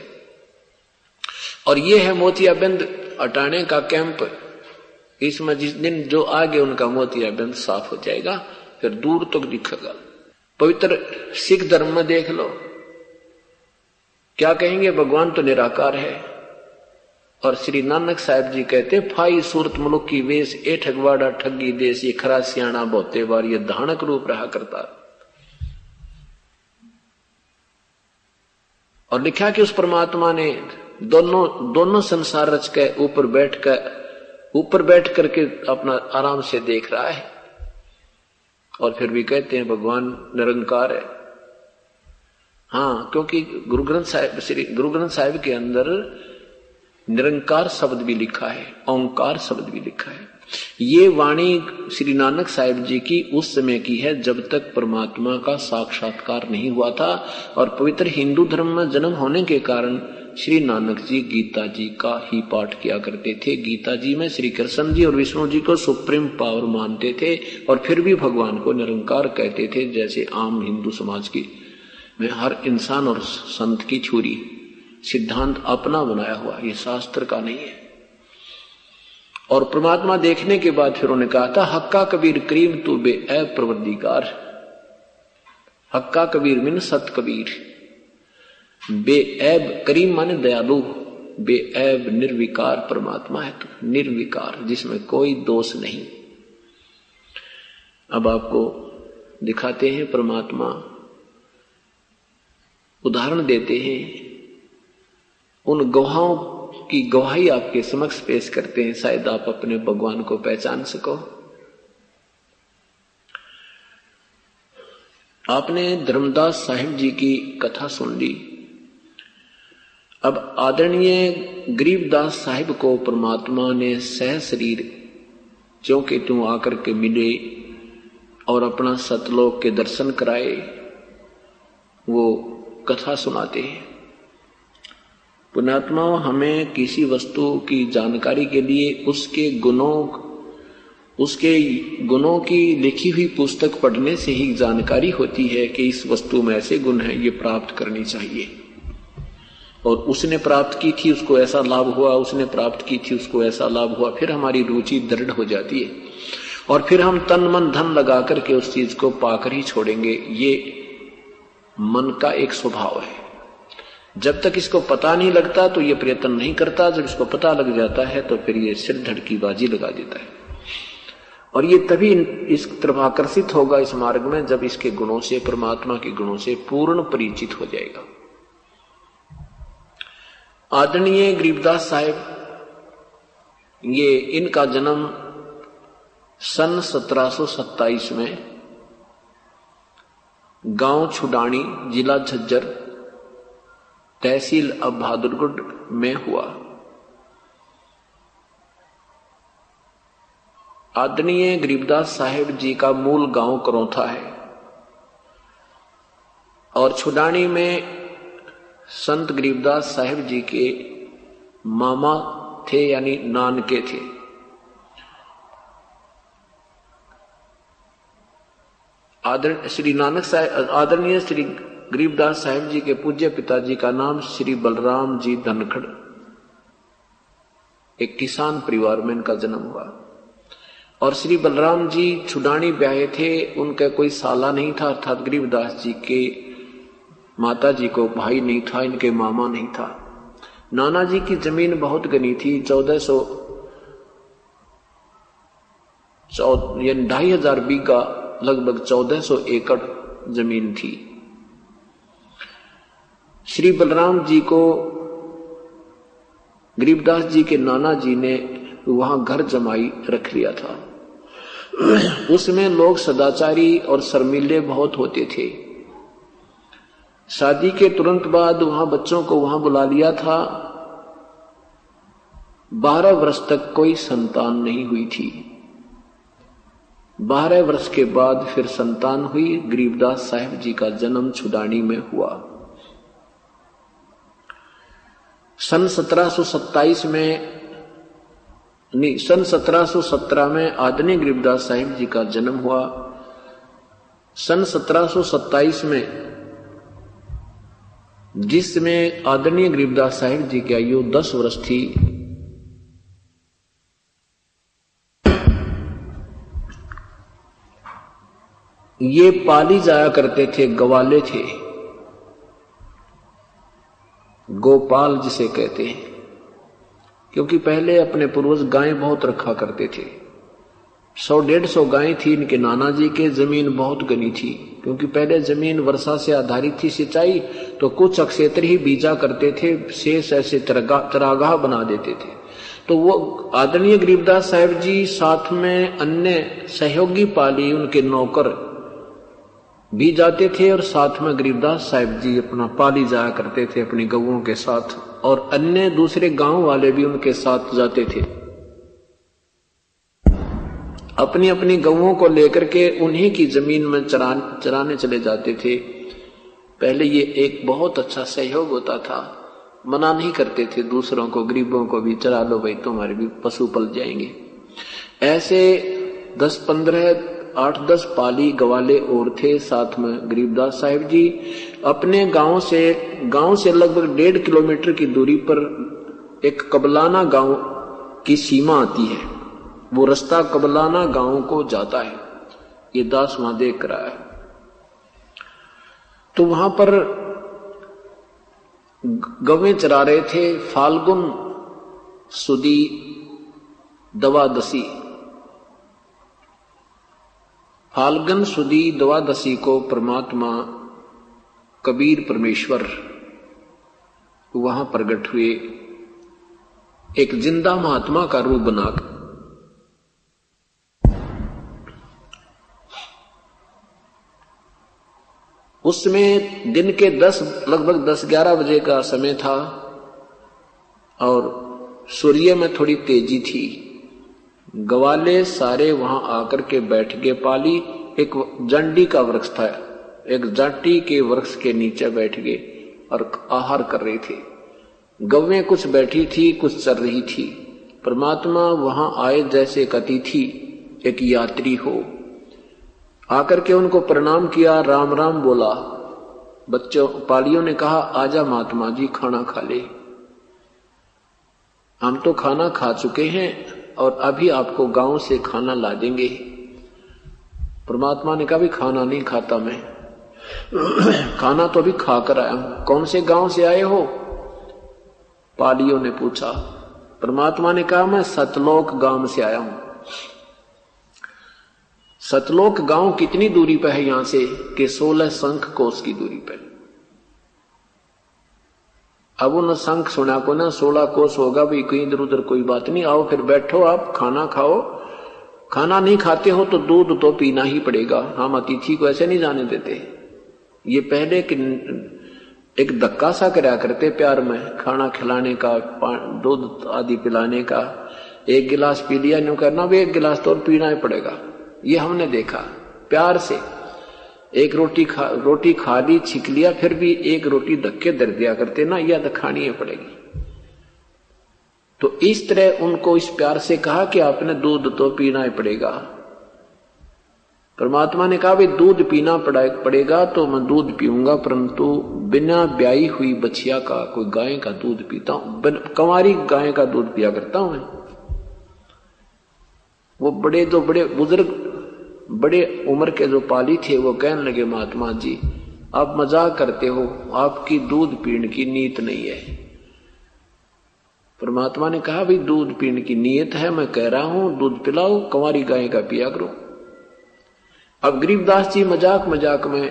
और ये है मोतिया बंद अटाने का कैंप। इसमें जिस दिन जो आगे उनका मोतिया बंद साफ़ हो जाएगा, फिर दूर तक तो दिखेगा। पवित्र सिख धर्म में देख लो। क्या कहेंगे? भगवान तो निराकार है। और श्री नानक साहब जी कहते, फाई सूरत मुलुक की वेश ए ठगवाड़ा ठगी देश, ये खरा सियाणा बोते बार ये धानक रूप रहा करता। और लिखा कि उस परमात्मा ने दोनों दोनों संसार रच के ऊपर बैठ कर ऊपर बैठ करके अपना आराम से देख रहा है। और फिर भी कहते हैं, भगवान निरंकार है। हाँ क्योंकि गुरु ग्रंथ साहिब, श्री गुरु ग्रंथ साहिब के अंदर निरंकार शब्द भी लिखा है, ओंकार शब्द भी लिखा है। ये वाणी श्री नानक साहिब जी की उस समय की है जब तक परमात्मा का साक्षात्कार नहीं हुआ था और पवित्र हिंदू धर्म में जन्म होने के कारण श्री नानक जी गीता जी का ही पाठ किया करते थे। गीता जी में श्री कृष्ण जी और विष्णु जी को सुप्रीम पावर मानते थे और फिर भी भगवान को निरंकार कहते थे, जैसे आम हिंदू समाज की। में हर इंसान और संत की छुरी। सिद्धांत अपना बनाया हुआ ये शास्त्र का नहीं है। और परमात्मा देखने के बाद फिर उन्होंने कहा था, हक्का कबीर करीम तू बे ऐब प्रवृद्धिकार हक्का कबीर मिन सत कबीर। बे ऐब करीम माने दयालु। बे ऐब निर्विकार परमात्मा है तो निर्विकार, जिसमें कोई दोष नहीं। अब आपको दिखाते हैं परमात्मा। उदाहरण देते हैं उन गवाहों की गवाही आपके समक्ष पेश करते हैं, शायद आप अपने भगवान को पहचान सको। आपने धर्मदास साहिब जी की कथा सुन ली। अब आदरणीय गरीबदास साहिब को परमात्मा ने सह शरीर क्यों के तू आकर के मिले और अपना सतलोक के दर्शन कराए, वो कथा सुनाते हैं। पुणात्मा हमें किसी वस्तु की जानकारी के लिए उसके गुणों उसके गुणों की लिखी हुई पुस्तक पढ़ने से ही जानकारी होती है कि इस वस्तु में ऐसे गुण है, ये प्राप्त करनी चाहिए। और उसने प्राप्त की थी, उसको ऐसा लाभ हुआ, उसने प्राप्त की थी, उसको ऐसा लाभ हुआ, फिर हमारी रुचि दृढ़ हो जाती है। और फिर हम तन मन धन लगा करके उस चीज़ को पाकर ही छोड़ेंगे। ये मन का एक स्वभाव है। जब तक इसको पता नहीं लगता तो ये प्रयत्न नहीं करता। जब इसको पता लग जाता है तो फिर ये सिर धड़की बाजी लगा देता है। और ये तभी इस तरफ़ आकर्षित होगा इस मार्ग में जब इसके गुणों से, परमात्मा के गुणों से पूर्ण परिचित हो जाएगा। आदरणीय गरीबदास साहेब, ये इनका जन्म सन 1727 में गाँव छुडानी, जिला झज्जर तहसील अब बहादुरगढ़ में हुआ। आदरणीय गरीबदास साहेब जी का मूल गाँव करौथा है और छुडानी में संत गरीबदास साहेब जी के मामा थे यानी नानके थे। आदर, श्री नानक साहेब आदरणीय श्री गरीबदास साहेब जी के पूज्य पिताजी का नाम श्री बलराम जी धनखड़। एक किसान परिवार में इनका जन्म हुआ। और श्री बलराम जी छुडानी ब्याहे थे, उनका कोई साला नहीं था, अर्थात गरीबदास जी के माता जी को भाई नहीं था, इनके मामा नहीं था। नाना जी की ज़मीन बहुत गनी थी, चौदह सौ ढाई हज़ार बीघा, लगभग चौदह सौ एकड़ ज़मीन थी। श्री बलराम जी को, गरीबदास जी के नाना जी ने वहाँ घर जमाई, रख लिया था। उसमें लोग सदाचारी और शर्मिले बहुत होते थे। शादी के तुरंत बाद वहाँ बच्चों को वहाँ बुला लिया था। बारह वर्ष तक कोई संतान नहीं हुई थी। बारह वर्ष के बाद फिर संतान हुई, गरीबदास साहेब जी का जन्म छुडानी में हुआ। सन 1727 में, नहीं, सन 1717 में आदरणीय गरीबदास साहिब जी का जन्म हुआ। सन 1727 में, जिसमें आदरणीय गरीबदास साहिब जी की आयु 10 वर्ष थी। ये पाली जाया करते थे, गवाले थे। गोपाल जिसे कहते हैं। क्योंकि पहले अपने पूर्वज गाय बहुत रखा करते थे। सौ डेढ़ सौ गाय थी, इनके नाना जी के ज़मीन बहुत गनी थी। क्योंकि पहले ज़मीन वर्षा से आधारित थी सिंचाई तो कुछ अक्षेत्र ही बीजा करते थे, शेष ऐसे चरागाह बना देते थे। तो वो आदरणीय गरीबदास साहेब जी साथ में अन्य सहयोगी पाली उनके नौकर भी जाते थे और साथ में गरीबदास साहेब जी अपना पाली जाया करते थे अपनी गवों के साथ, और अन्य दूसरे गाँव वाले भी उनके साथ जाते थे। अपनी अपनी गवों को लेकर के उन्हीं की ज़मीन में चरा चराने चले जाते थे। पहले ये एक बहुत अच्छा सहयोग होता था। मना नहीं करते थे दूसरों को, गरीबों को भी, चरा लो भाई, तुम्हारे भी पशु पल जाएँगे। ऐसे दस पंद्रह आठ दस पाली गवाले और थे साथ में गरीबदास साहिब जी। अपने गाँव से गाँव से लगभग डेढ़ किलोमीटर की दूरी पर एक कबलाना गाँव की सीमा आती है। वो रास्ता कबलाना गाँव को जाता है। ये दास वहाँ देख रहा है। तो वहाँ पर गवे चरा रहे थे फाल्गुन सुदी दवादशी फाल्गुन सुदी दवादशी को परमात्मा कबीर परमेश्वर वहाँ प्रकट हुए। एक ज़िंदा महात्मा का रूप बनाकर उसमें दिन के दस, लगभग दस ग्यारह बजे का समय था और सूर्य में थोड़ी तेज़ी थी। गवाले सारे वहाँ आकर के बैठ गए पाली, एक जंडी का वृक्ष था, एक जाटी के वृक्ष के नीचे बैठ गए और आहार कर रही थी। गवें कुछ बैठी थी, कुछ चल रही थी। परमात्मा वहाँ आए जैसे एक अतिथि एक यात्री हो। आकर के उनको प्रणाम किया, राम राम बोला। बच्चों, पालियों ने कहा, आजा महात्मा जी, खाना खा ले। हम तो खाना खा चुके हैं। और अभी आपको गाँव से खाना ला देंगे परमात्मा ने कहा भी खाना नहीं खाता मैं। <clears throat> खाना तो अभी खा कर आया हूँ। कौन से गाँव से आए हो? पालियों ने पूछा। परमात्मा ने कहा, मैं सतलोक गाँव से आया हूँ। सतलोक गाँव कितनी दूरी पर है यहाँ से कि सोलह संख कोस की दूरी पर अब उन संख सुना को ना, सोलह कोस होगा भी कहीं इधर उधर कोई बात नहीं, आओ फिर बैठो आप, खाना खाओ। खाना नहीं खाते हो तो दूध तो पीना ही पड़ेगा। हम अतिथि को ऐसे नहीं जाने देते। ये पहले कि एक धक्का सा कराया करते प्यार में, खाना खिलाने का दूध आदि पिलाने का। एक गिलास पी लिया न्यू करना भी एक गिलास तो और पीना ही पड़ेगा। ये हमने देखा, प्यार से। एक रोटी खा रोटी खा ली छिक लिया, फिर भी एक रोटी धक्के दर दिया करते, ना यह तो खानी ही पड़ेगी। तो इस तरह उनको इस प्यार से कहा कि आपने दूध तो पीना ही पड़ेगा। परमात्मा ने कहा भी दूध पीना पड़ेगा तो मैं दूध पीऊँगा, परंतु बिना ब्याई हुई बछिया का कोई गाय का दूध पीता हूँ कंवारी गाय का दूध पिया करता हूँ मैं। वो बड़े जो बड़े बुज़ुर्ग बड़े उम्र के जो पाली थे, वो कहने लगे, महात्मा जी, आप मज़ाक करते हो, आपकी दूध पीण की नीयत नहीं है। परमात्मा ने कहा, भाई, दूध पीने की नीयत है, मैं कह रहा हूँ, दूध पिलाओ, कंवारी गाय का पिया करो। अब गरीबदास जी मज़ाक मज़ाक में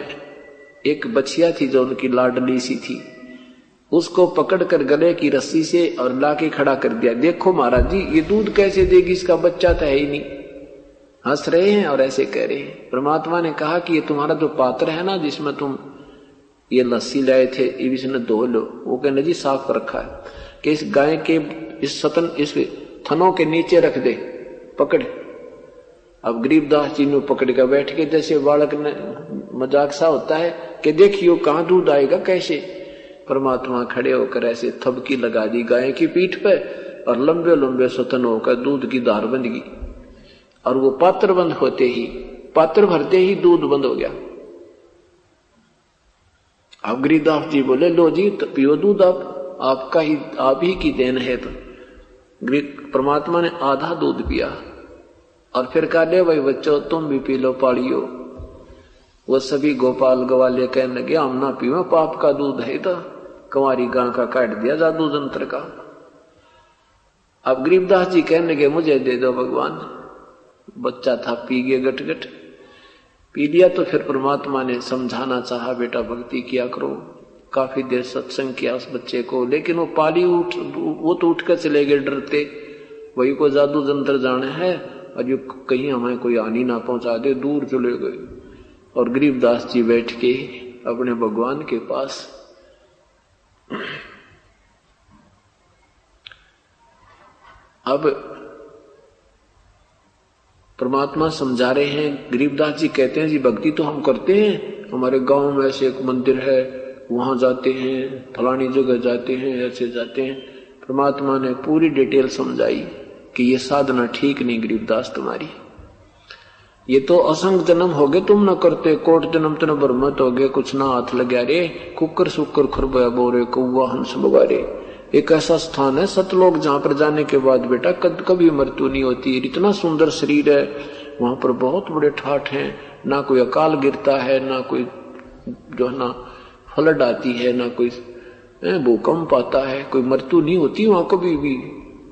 एक बछिया थी जो उनकी लाडली सी थी। उसको पकड़कर गले की रस्सी से और लाके खड़ा कर दिया, देखो महाराज जी, ये दूध कैसे देगी, इसका बच्चा तो है ही नहीं। हंस रहे हैं और ऐसे कह रहे हैं। परमात्मा ने कहा कि ये तुम्हारा जो पात्र है ना, जिसमें तुम ये लस्सी लाए थे इसने धो लो। वो कहने जी, साफ़ रखा है। कि इस गाय के, इस सतन, इस थनों के नीचे रख दे, पकड़। अब गरीबदास जी ने पकड़ कर बैठ के, जैसे बालक ने मज़ाक सा होता है कि देखियो कहाँ दूध आएगा, कैसे? परमात्मा खड़े होकर ऐसे थबकी लगा दी गाय की पीठ पे और लंबे लंबे सतन होकर दूध की धार बंद गई। और वो पात्र बंद होते ही, पात्र भरते ही दूध बंद हो गया। अब गिरिदास जी बोले, लो जी तो पियो दूध आप, आपका ही, आप ही की देन है तो। परमात्मा ने आधा दूध पिया और फिर कहा, ले भाई बच्चों, तुम भी पी लो पाड़ियो वो सभी गोपाल गवाले कहने लगे, हम ना पीवे, पाप का दूध है तो कुंवारी गां का काट दिया जादू जंत्र का। अब गरीबदास जी कहने लगे, मुझे दे दो भगवान। बच्चा था, पी गए गट गट पी लिया तो फिर परमात्मा ने समझाना चाहा, बेटा भक्ति किया करो। काफ़ी देर सत्संग किया उस बच्चे को, लेकिन वो पाली उठ, वो तो उठ कर चले गए डरते। वही को जादू जंतर जाने है, और जो कहीं हमें कोई हानि ना पहुँचा दे, दूर चले गए। और गरीबदास जी बैठ के अपने भगवान के पास अब परमात्मा समझा रहे हैं। गरीबदास जी कहते हैं, जी, भक्ति तो हम करते हैं। हमारे गाँव में ऐसे एक मंदिर है, वहाँ जाते हैं, फलानी जगह जाते हैं, ऐसे जाते हैं। परमात्मा ने पूरी डिटेल समझाई कि ये साधना ठीक नहीं गरीबदास तुम्हारी। ये तो असंग जन्म हो गए, तुम न करते। कोट जन्म तन बरमत हो गए कुछ ना हाथ लगा रे। कुकर सुकर खुरबया बोरे कौआ हंस बगारे एक ऐसा स्थान है, सतलोक, जहाँ पर जाने के बाद बेटा कद कभी मृत्यु नहीं होती। इतना सुंदर शरीर है, वहाँ पर बहुत बड़े ठाठ हैं। ना कोई अकाल गिरता है, ना कोई जो है ना फ्लड आती है, ना कोई भूकंप आता है, कोई मृत्यु नहीं होती वहाँ कभी भी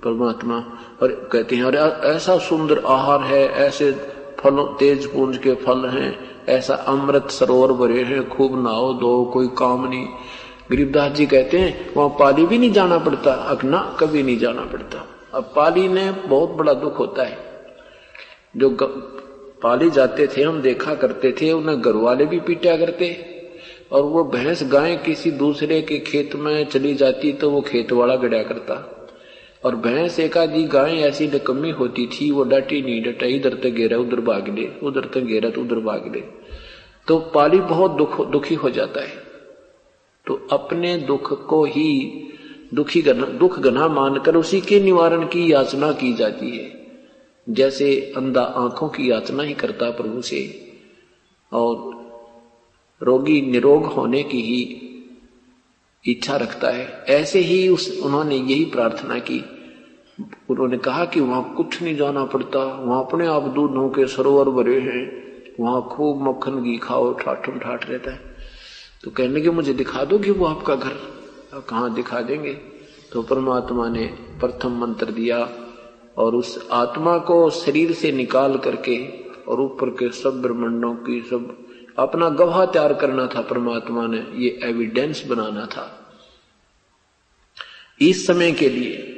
परमात्मा। और कहते हैं अरे ऐसा सुंदर आहार है, ऐसे फलों, तेज पुंज के फल हैं, ऐसा अमृत सरोवर भरे हैं, खूब नाओ दो कोई काम नहीं। गरीबदास जी कहते हैं, वहाँ पाली भी नहीं जाना पड़ता अगना कभी नहीं जाना पड़ता। अब पाली ने बहुत बड़ा दुख होता है। जो ग... पाली जाते थे, हम देखा करते थे, उन्हें घर वाले भी पीटा करते। और वो भैंस गाय किसी दूसरे के खेत में चली जाती तो वो खेत वाला गड़ा करता। और भैंस एक गाय ऐसी निकम्मी होती थी, वो डटी नहीं डटा इधर तक गेरा उधर भाग ले, उधर तक गेरा तो उधर भाग ले। तो पाली बहुत दुख, दुखी हो जाता है। तो अपने दुख को ही दुखी गना दुख गना मानकर उसी के निवारण की याचना की जाती है। जैसे अंधा आँखों की याचना ही करता प्रभु से, और रोगी निरोग होने की ही इच्छा रखता है। ऐसे ही उस उन्होंने यही प्रार्थना की। उन्होंने कहा कि वहाँ कुछ नहीं जाना पड़ता। वहाँ अपने आप दूधों के सरोवर भरे हैं। वहाँ खूब मक्खन घी खाओ, ठाठम ठाठ रहता है। तो कहने के मुझे दिखा दो कि वो आपका घर कहा दिखा देंगे? तो परमात्मा ने प्रथम मंत्र दिया और उस आत्मा को शरीर से निकाल करके और ऊपर के सब ब्रह्मंडों की सब अपना गवाह तैयार करना था परमात्मा ने, ये एविडेंस बनाना था। इस समय के लिए,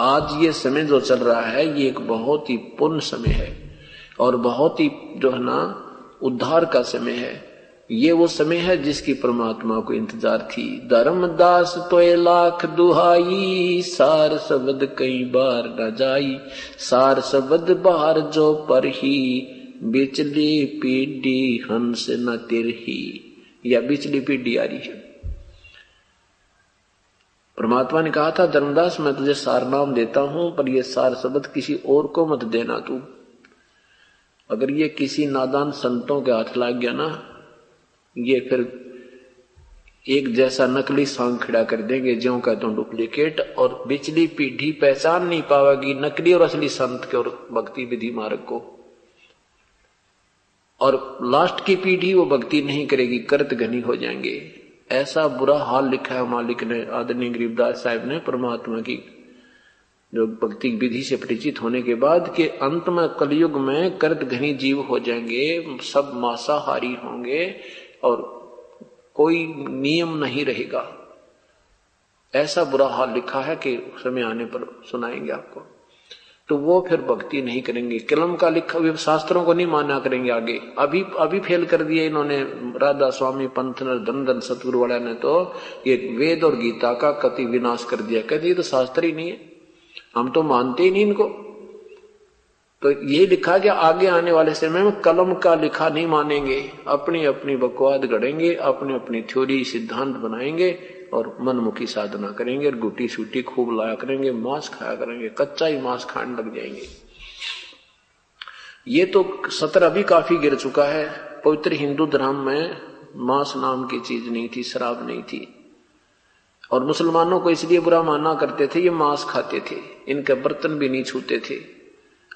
आज ये समय जो चल रहा है, ये एक बहुत ही पुण्य समय है और बहुत ही जो है ना, उद्धार का समय है। ये वो समय है जिसकी परमात्मा को इंतज़ार थी। धर्मदास तो लाख दुहाई, सार शब्द कई बार न जाई। सार शब्द बाहर जो पर ही, बिचली पीढ़ी हंस न तिरही। या बिचली पीढ़ी आ रही है। परमात्मा ने कहा था, धर्मदास, मैं तुझे सार नाम देता हूँ, पर यह सार शब्द किसी और को मत देना तू। अगर ये किसी नादान संतों के हाथ लग गया ना ये फिर एक जैसा नकली सॉन्ग खड़ा कर देंगे, ज्यो का तो डुप्लीकेट, और बिचली पीढ़ी पहचान नहीं पावेगी नकली और असली संत के और भक्ति विधि मार्ग को। और लास्ट की पीढ़ी वो भक्ति नहीं करेगी, कर्त घनी हो जाएँगे। ऐसा बुरा हाल लिखा है मालिक ने, आदरणीय गरीबदास साहब ने, परमात्मा की, जो भक्ति विधि से परिचित होने के बाद के अंत में कलयुग में कर्द घनी जीव हो जाएँगे, सब मांसाहारी होंगे और कोई नियम नहीं रहेगा। ऐसा बुरा हाल लिखा है कि समय आने पर सुनाएँगे आपको। तो वो फिर भक्ति नहीं करेंगे। कलम का लिखा शास्त्रों को नहीं माना करेंगे आगे। अभी अभी फेल कर दिया इन्होंने राधा स्वामी पंथ धन धन सतगुरु वाला ने तो ये वेद और गीता का कति विनाश कर दिया। कहते ये तो शास्त्र ही नहीं है। हम तो मानते ही नहीं इनको। तो ये लिखा कि आगे आने वाले समय में कलम का लिखा नहीं मानेंगे। अपनी अपनी बकवाद गढ़ेंगे, अपनी अपनी थ्योरी, सिद्धांत बनाएँगे और मनमुखी साधना करेंगे और गुटी सूटी खूब लाया करेंगे, मांस खाया करेंगे कच्चा ही मांस खाने लग जाएँगे। ये तो सत्र अभी काफ़ी गिर चुका है। पवित्र हिंदू धर्म में मांस नाम की चीज़ नहीं थी, शराब नहीं थी। और मुसलमानों को इसलिए बुरा माना करते थे, ये मांस खाते थे। इनके बर्तन भी नहीं छूते थे।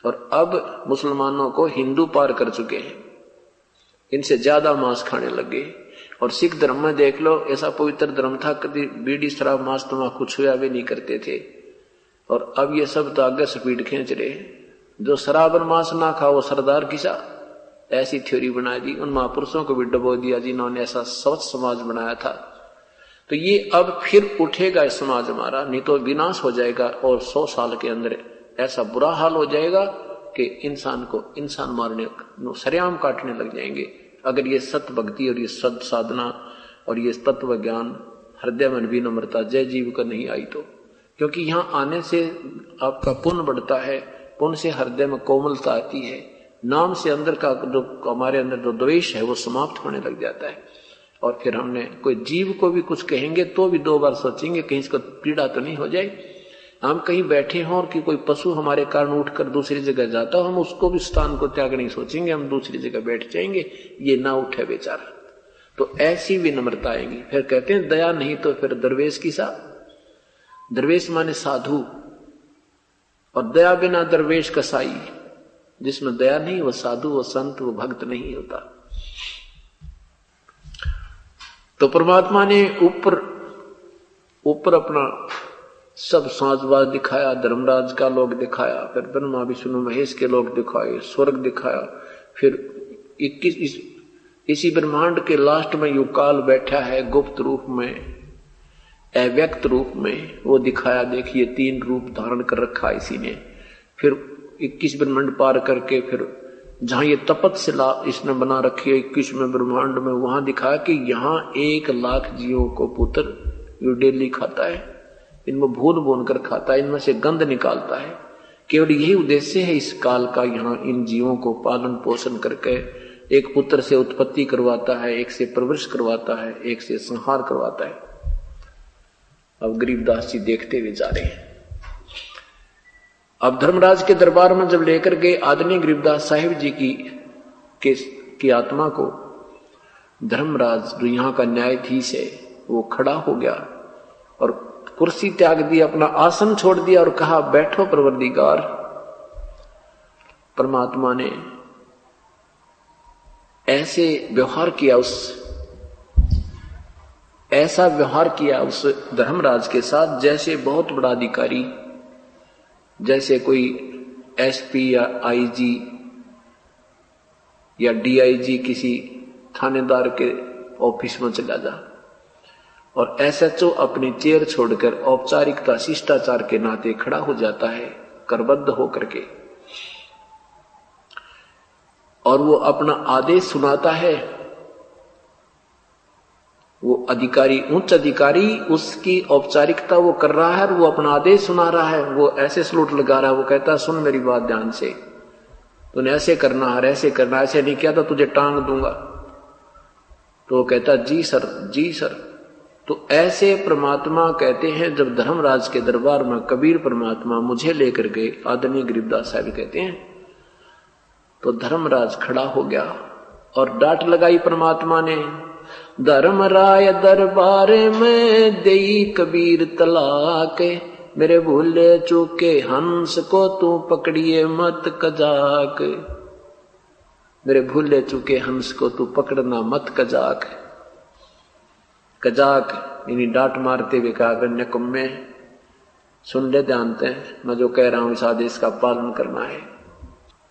और अब मुसलमानों को हिंदू पार कर चुके हैं। इनसे ज़्यादा मांस खाने लगे। और सिख धर्म में देख लो, ऐसा पवित्र धर्म था, कभी बीड़ी, शराब, मांस तमाकू छुया भी नहीं करते थे। और अब ये सब तो आगे स्पीड खींच रहे जो शराब और मांस ना खाओ, वो सरदार किसा ऐसी थ्योरी बना दी, उन महापुरुषों को भी डबो दिया जिन्होंने ऐसा स्वच्छ समाज बनाया था। तो ये अब फिर उठेगा इस समाज हमारा, नहीं तो विनाश हो जाएगा और सौ साल के अंदर। ऐसा बुरा हाल हो जाएगा कि इंसान को इंसान मारने सरेआम काटने लग जाएँगे। अगर ये सत्य भक्ति और ये सद साधना और ये तत्व ज्ञान हृदय में भी नम्रता जय जीव का नहीं आई तो। क्योंकि यहाँ आने से आपका पुण्य बढ़ता है, पुण्य से हृदय में कोमलता आती है। नाम से अंदर का जो हमारे अंदर जो द्वेष है, वो समाप्त होने लग जाता है। और फिर हमने कोई जीव को भी कुछ कहेंगे तो भी दो बार सोचेंगे, कहीं इसको पीड़ा तो नहीं हो जाए। हम कहीं बैठे हों और कि कोई पशु हमारे कारण उठकर दूसरी जगह जाता हो, हम उसको भी स्थान को त्याग नहीं सोचेंगे, हम दूसरी जगह बैठ जाएँगे, ये ना उठे बेचारा। तो ऐसी विनम्रता आएँगी। फिर कहते हैं, दया नहीं तो फिर दरवेश की सा दरवेश माने साधु। और दया बिना दरवेश कसाई। जिसमें दया नहीं वह साधु, वो संत, वो भक्त नहीं होता। तो परमात्मा ने ऊपर ऊपर अपना सब साजवाज दिखाया धर्मराज का लोग दिखाया फिर ब्रह्मा विष्णु महेश के लोग दिखाए स्वर्ग दिखाया। फिर इक्कीस इस, इसी ब्रह्मांड के लास्ट में युकाल बैठा है गुप्त रूप में अव्यक्त रूप में वो दिखाया देखिए तीन रूप धारण कर रखा इसी ने। फिर इक्कीस ब्रह्मांड पार करके फिर जहाँ ये तपत शिला इसने बना रखी है इक्कीसवें ब्रह्मांड में वहाँ दिखाया कि यहाँ एक लाख जीवों को पुत्र यू डेली खाता है। इनमें भून भून कर खाता है, इनमें से गंध निकालता है। केवल यही उद्देश्य है इस काल का यहाँ इन जीवों को पालन पोषण करके एक पुत्र से उत्पत्ति करवाता है, एक से प्रवृष करवाता है, एक से संहार करवाता है। अब गरीबदास जी देखते हुए जा रहे हैं। अब धर्मराज के दरबार में जब लेकर गए आदरणीय गरीबदास साहिब जी की, के, की आत्मा को, धर्मराज जो यहाँ का न्यायाधीश है, वो खड़ा हो गया और कुर्सी त्याग दी, अपना आसन छोड़ दिया और कहा, बैठो प्रवर्दिगार। परमात्मा ने ऐसे व्यवहार किया उस, ऐसा व्यवहार किया उस धर्मराज के साथ जैसे बहुत बड़ा अधिकारी, जैसे कोई एसपी या आईजी या डीआईजी किसी थानेदार के ऑफ़िस में चला जा। और एसएचओ अपनी चेयर छोड़कर औपचारिकता, शिष्टाचार के नाते खड़ा हो जाता है, करबद्ध होकर के। और वो अपना आदेश सुनाता है। वो अधिकारी, उच्च अधिकारी, उसकी औपचारिकता वो कर रहा है और वो अपना आदेश सुना रहा है। वो ऐसे सलूट लगा रहा है, वो कहता है, सुन मेरी बात ध्यान से। तूने ऐसे करना है ऐसे करना, ऐसे नहीं किया तो तुझे टांग दूँगा। तो वो कहता जी सर जी सर। तो ऐसे परमात्मा कहते हैं, जब धर्मराज के दरबार में कबीर परमात्मा मुझे लेकर गए, आदरणीय गरीबदास साहब कहते हैं तो धर्मराज खड़ा हो गया और डांट लगाई परमात्मा ने, धर्म राय दरबार में दे कबीर तलाक, मेरे भूले चूके हंस को तू पकड़िए मत कजाक, मेरे भूले चूके हंस को तू पकड़ना मत कजाक। कजाक यानी डांट मारते हुए कहा गण्य कुम्मे सुन ले, जानते हैं, मैं जो कह रहा हूँ, इस आदेश का पालन करना है।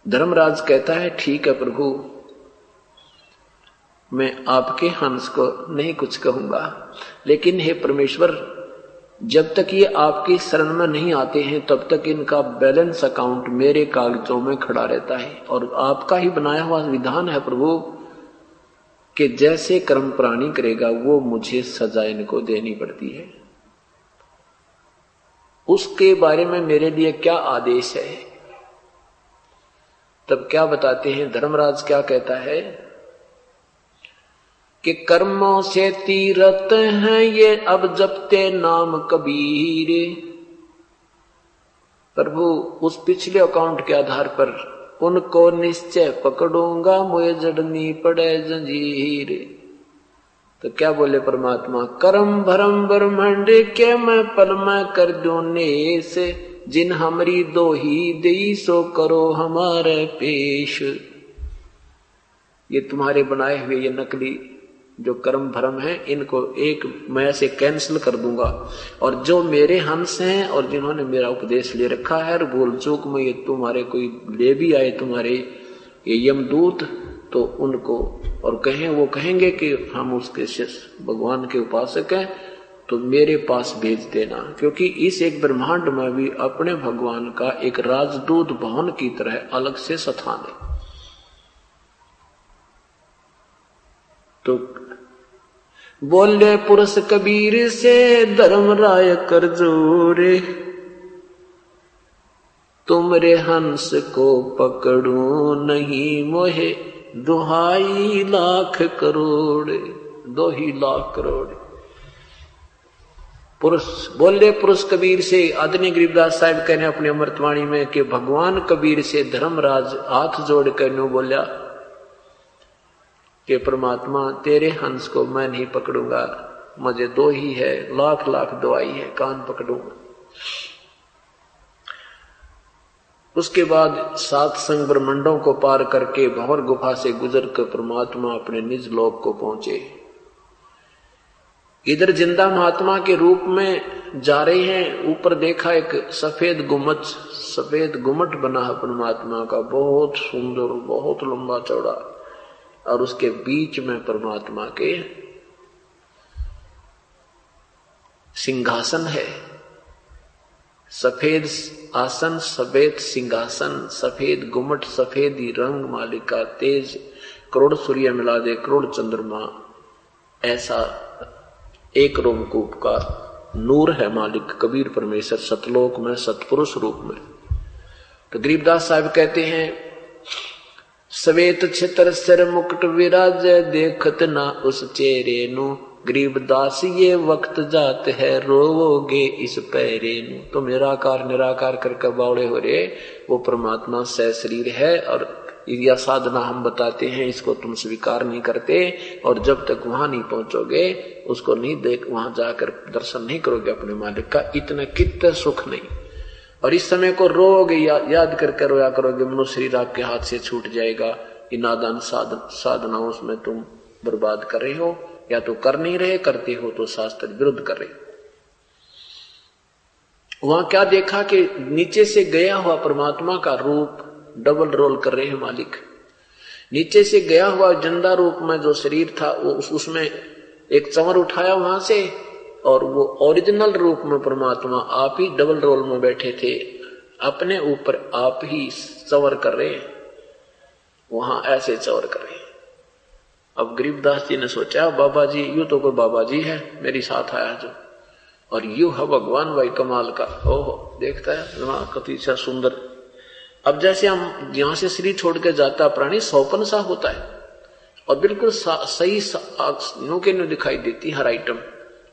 धर्मराज कहता है, ठीक है प्रभु, मैं आपके हंस को नहीं कुछ कहूँगा। लेकिन हे परमेश्वर, जब तक ये आपकी शरण में नहीं आते हैं, तब तक इनका बैलेंस अकाउंट मेरे कागजों में खड़ा रहता है और आपका ही बनाया हुआ विधान है प्रभु। कि जैसे कर्म प्राणी करेगा, वो मुझे सजा इनको देनी पड़ती है। उसके बारे में मेरे लिए क्या आदेश है? तब क्या बताते हैं? धर्मराज क्या कहता है? कि कर्मों से तीरथ हैं ये, अब जपते नाम कबीर। प्रभु, उस पिछले अकाउंट के आधार पर उनको निश्चय पकड़ूँगा, मुझे जड़नी पड़े जंजीर। तो क्या बोले परमात्मा? करम भरम ब्रह्मंड के मैं पल मैं कर दू से, जिन हमारी दो ही दई, सो करो हमारे पेश। ये तुम्हारे बनाए हुए ये नकली जो कर्म भरम है, इनको एक मैं से कैंसिल कर दूँगा। और जो मेरे हंस हैं और जिन्होंने मेरा उपदेश ले रखा है, और बोल, चूक में ये तुम्हारे कोई ले भी आए, तुम्हारे ये यमदूत तो उनको, और कहें, वो कहेंगे कि हम उसके शिष्य, भगवान के उपासक हैं तो मेरे पास भेज देना। क्योंकि इस एक ब्रह्मांड में भी अपने भगवान का एक राजदूत भवन की तरह अलग से स्थान है। तो बोले पुरुष कबीर से धर्म राय कर जोरे तुमरे हंस को पकड़ू नहीं मोहे, दुहाई लाख करोड़ दो ही लाख करोड़। पुरुष, बोले पुरुष कबीर से आदनी गरीबदास साहब कहने अपने अमृतवाणी में कि भगवान कबीर से धर्मराज हाथ जोड़ कर नो बोलिया कि परमात्मा, तेरे हंस को मैं नहीं पकड़ूँगा। मुझे दो ही है, लाख लाख दुआई है, कान पकड़ूँगा। उसके बाद सात संग ब्रह्मंडों को पार करके भंवर गुफा से गुजर कर परमात्मा अपने निज लोक को पहुँचे। इधर ज़िंदा महात्मा के रूप में जा रहे हैं, ऊपर देखा एक सफ़ेद गुमट सफ़ेद गुमट बना है परमात्मा का। बहुत सुंदर, बहुत लंबा चौड़ा। और उसके बीच में परमात्मा के सिंहासन है। सफ़ेद आसन, सफ़ेद सिंहासन, सफ़ेद गुमट सफ़ेद रंग मालिका, तेज, करोड़ सूर्य मिला दे, करोड़ चंद्रमा। ऐसा एक रोमकूप का नूर है मालिक, कबीर परमेश्वर, सतलोक में, सतपुरुष रूप में। तो गरीबदास साहब कहते हैं सवेत छितर सिर मुकुट विराज देखत ना उस चेहरे नु गरीबदास ये वक्त जात है रोवोगे इस पैरे नु तो निराकार निराकार करके बावड़े हो रहे वो परमात्मा सह शरीर है और यह साधना हम बताते हैं इसको तुम स्वीकार नहीं करते और जब तक वहाँ नहीं पहुंचोगे उसको नहीं देख वहाँ जाकर दर्शन नहीं करोगे अपने मालिक का इतना कितना सुख नहीं और इस समय को रोगे या, याद करके रोया करोगे मनुष्य शरीर आपके हाथ से छूट जाएगा। ये नादान साधन साधनाओं में तुम बर्बाद कर रहे हो या तो कर नहीं रहे करते हो तो शास्त्र विरुद्ध कर रहे वहाँ क्या देखा कि नीचे से गया हुआ परमात्मा का रूप डबल रोल कर रहे हैं मालिक। नीचे से गया हुआ ज़िंदा रूप में जो शरीर था वो उस, उसमें एक चमर उठाया वहाँ से और वो ओरिजिनल रूप में परमात्मा आप ही डबल रोल में बैठे थे, अपने ऊपर आप ही चवर कर रहे हैं। वहाँ ऐसे चवर कर रहे हैं। अब गरीबदास जी ने सोचा, बाबा जी, यू तो कोई बाबा जी है, मेरी साथ आया जो। और यू है भगवान भाई कमाल का। ओहो, देखता है कति सुंदर। अब जैसे हम यहाँ से श्री छोड़ के जाता प्राणी, सौपन सा होता है। और बिल्कुल सही नो के नो दिखाई देती हर आइटम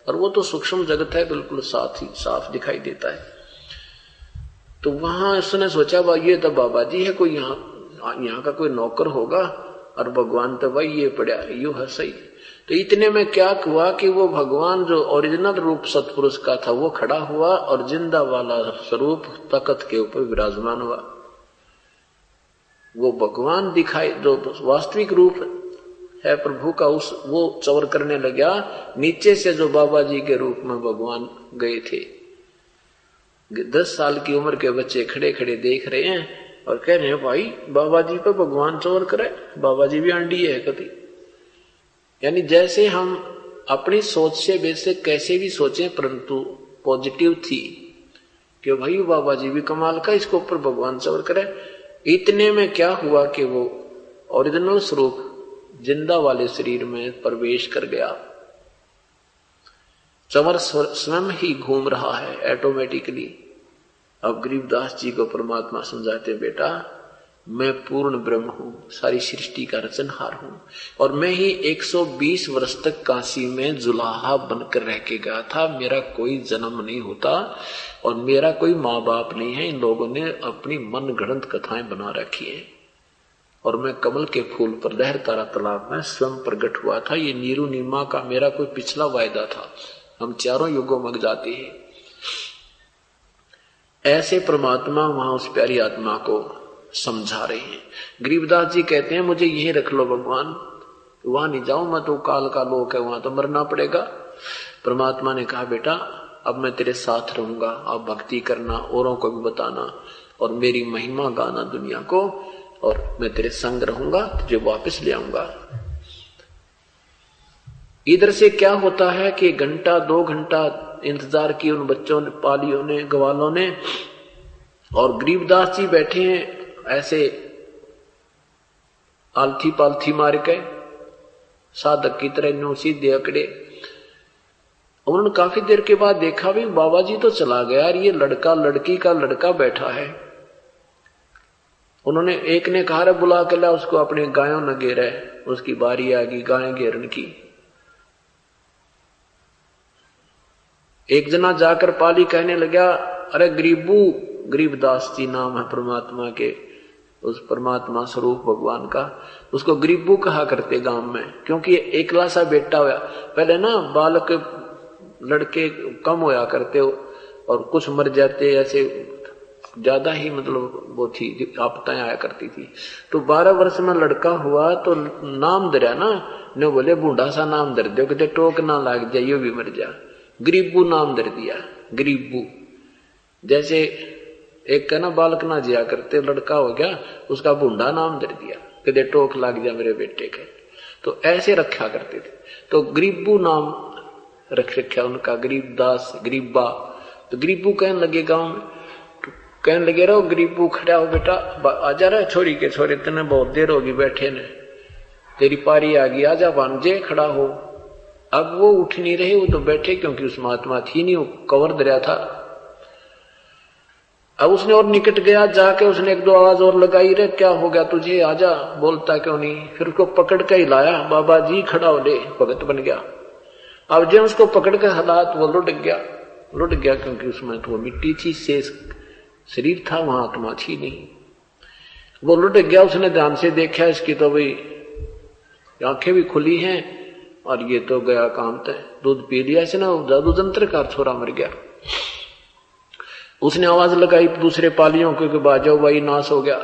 और वो तो सूक्ष्म जगत है, बिल्कुल साथ ही, साफ़ दिखाई देता है। तो वहाँ उसने सोचा भाई ये तो बाबा जी है, कोई यहाँ यहाँ का कोई नौकर होगा, और भगवान तो भाई ये पड़ा यू है, सही तो इतने में क्या हुआ कि वो भगवान जो ओरिजिनल रूप सतपुरुष का था, वो खड़ा हुआ और ज़िंदा वाला स्वरूप तकत के ऊपर विराजमान हुआ। वो भगवान दिखाई, जो वास्तविक रूप है प्रभु का उस, वो चवर करने लगा, नीचे से जो बाबा जी के रूप में भगवान गए थे। दस साल की उम्र के बच्चे खड़े खड़े देख रहे हैं और कह रहे हैं, भाई बाबा जी पर भगवान चोर करे बाबा जी भी आंडी है कभी। यानी जैसे हम अपनी सोच से वैसे कैसे भी सोचे, परंतु पॉजिटिव थी कि भाई बाबा जी भी कमाल का, इसके ऊपर भगवान चोर करे। इतने में क्या हुआ कि वो ओरिजिनल स्वरूप ज़िंदा वाले शरीर में प्रवेश कर गया। चमर स्वयं ही घूम रहा है ऑटोमेटिकली अब गरीबदास जी को परमात्मा समझाते बेटा, मैं पूर्ण ब्रह्म हूँ, सारी सृष्टि का रचनहार हूँ, और मैं ही 120 वर्ष तक काशी में जुलाहा बनकर रह के गया था। मेरा कोई जन्म नहीं होता और मेरा कोई माँ बाप नहीं है। इन लोगों ने अपनी मन गणत कथाएँ बना रखी है। और मैं कमल के फूल पर लहर तारा तालाब में स्वयं प्रकट हुआ था। ये नीरू नीमा का मेरा कोई पिछला वायदा था। हम चारों युगों मग जाते हैं। ऐसे परमात्मा वहाँ उस प्यारी आत्मा को समझा रहे हैं। गरीबदास जी कहते हैं, मुझे यही रख लो भगवान। वहाँ नहीं जाऊँ मैं तो काल का लोक है, वहाँ तो मरना पड़ेगा। परमात्मा ने कहा, बेटा, अब मैं तेरे साथ रहूँगा। आप भक्ति करना, औरों को भी बताना और मेरी महिमा गाना दुनिया को और मैं तेरे संग रहूँगा, तुझे वापस ले आऊँगा। इधर से क्या होता है कि घंटा, दो घंटा इंतज़ार की उन बच्चों ने, पालियों ने, ग्वालों ने, और गरीबदास जी बैठे हैं, ऐसे आलथी पालथी मार के, साधक की तरह नो सीधे अकड़े। उन्होंने काफ़ी देर के बाद देखा भी बाबा जी तो चला गया यार ये लड़का, लड़की का लड़का बैठा है। उन्होंने एक ने कहा रे बुला के ला, उसको अपने गायों न घेरे, उसकी बारी आ गई, गाय घेरन की। एक जना जाकर पाली कहने लगा अरे, गरीबू गरीबदास जी नाम है परमात्मा के, उस परमात्मा स्वरूप भगवान का। उसको गरीबू कहा करते गाँव में, क्योंकि एकला सा बेटा हुआ पहले ना, बालक लड़के कम होया करते हो, और कुछ मर जाते ऐसे ज़्यादा ही मतलब वो थी, आपताएँ आया करती थी। तो बारह वर्ष में लड़का हुआ तो नाम दरिया ना, ने बोले, बूढ़ा सा नाम दर दो कहते टोक ना लाग जाए, यो भी मर जा। गरीबू नाम दर दिया, गरीबू। जैसे एक का ना, बालक ना जिया करते, लड़का हो गया, उसका बूढ़ा नाम दर दिया कहते टोक लाग जा मेरे बेटे के। तो ऐसे रखा करते थे। तो गरीबू नाम रख रखा उनका, गरीब दास, गरीबा। तो गरीबू कहने लगे गाँव में कहने लगे रहो गरीबू खड़ा हो बेटा आ जा रहा छोरी के छोरे तेने बहुत देर होगी बैठे ने तेरी पारी आ गई आजा भांजे खड़ा हो अब वो उठ नहीं रहे वो तो बैठे क्योंकि उस महात्मा थी नहीं वो कवर दरिया था अब उसने और निकट गया जाके उसने एक दो आवाज़ और लगाई रे क्या हो गया तुझे आजा बोलता क्यों नहीं फिर उसको पकड़ के ही लाया बाबा जी खड़ा हो ले भगत बन गया अब जब उसको पकड़ के हालात वो लुट गया लुट गया क्योंकि उसमें तो वो मिट्टी थी शेष शरीर था, वहाँ आत्मा थी नहीं। वो लुट गया, उसने ध्यान से देखा, इसकी तो भाई आँखें भी खुली हैं और ये तो गया काम तय दूध पी लिया से ना जादू जंत्र का छोरा मर गया। उसने आवाज़ लगाई दूसरे पालियों को कि बाजो भाई, नाश हो गया।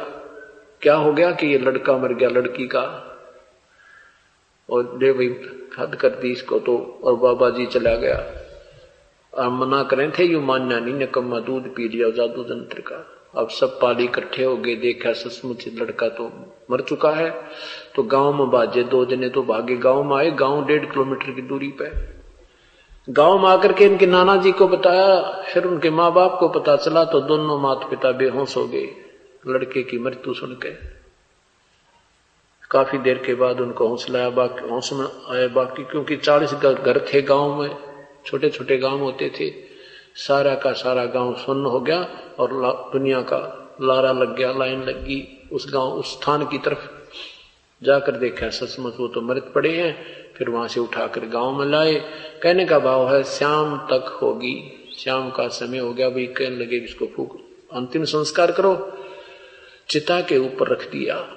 क्या हो गया कि ये लड़का मर गया, लड़की का? और दे भाई, हद कर दी इसको तो और बाबा जी चला गया। और मना करें, थे यू मान्या नहीं, निकम्मा दूध पी लिया, जादू जंत्र का अब सब पाली इकट्ठे हो गए, देखा सचमुच लड़का तो मर चुका है। तो गाँव में बाजे, दो जने तो भागे, गाँव में आए, गाँव डेढ़ किलोमीटर की दूरी पे। गाँव में आकर के इनके नाना जी को बताया, फिर उनके माँ बाप को पता चला तो दोनों माता पिता बेहोश हो गए, लड़के की मृत्यु सुन के। काफ़ी देर के बाद उनको हौसला आया, बाकी हौस में आया बाकी, क्योंकि चालीस घर थे गाँव में। छोटे छोटे गाँव होते थे। सारा का सारा गाँव सुन्न हो गया और दुनिया का लारा लग गया, लाइन लग गई। उस गाँव, उस स्थान की तरफ़ जाकर देखा, सचमुच वो तो मृत पड़े हैं। फिर वहाँ से उठाकर गाँव में लाए। कहने का भाव है शाम तक होगी। शाम का समय हो गया। भाई कहने लगे, इसको फूक, अंतिम संस्कार करो। चिता के ऊपर रख दिया।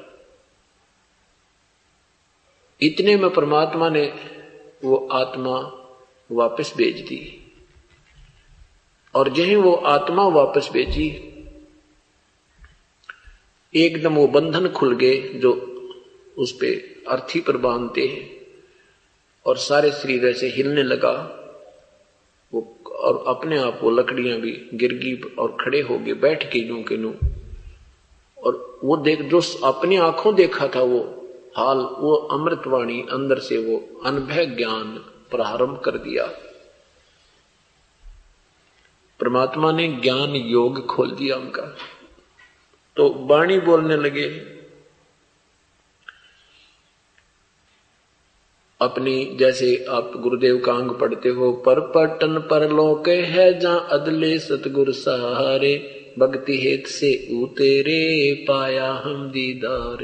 इतने में परमात्मा ने वो आत्मा वापस भेज दी। और जही वो आत्मा वापस भेजी एकदम वो बंधन खुल गए जो उस पे अर्थी पर बांधते हैं और सारे शरीर ऐसे हिलने लगा। वो और अपने आप वो लकड़ियाँ भी गिर गई और खड़े हो गए, बैठ के नू के नू। और वो देख, जो अपनी आँखों देखा था वो, हाल वो अमृतवाणी अंदर से वो अनुभव ज्ञान प्रारंभ कर दिया। परमात्मा ने ज्ञान योग खोल दिया उनका। तो वाणी बोलने लगे, अपनी जैसे आप गुरुदेव का अंग पढ़ते हो, पर पटन पर लोक है जहाँ अदले सतगुर सहारे, भक्ति हेत से उतेरे पाया हम दीदार।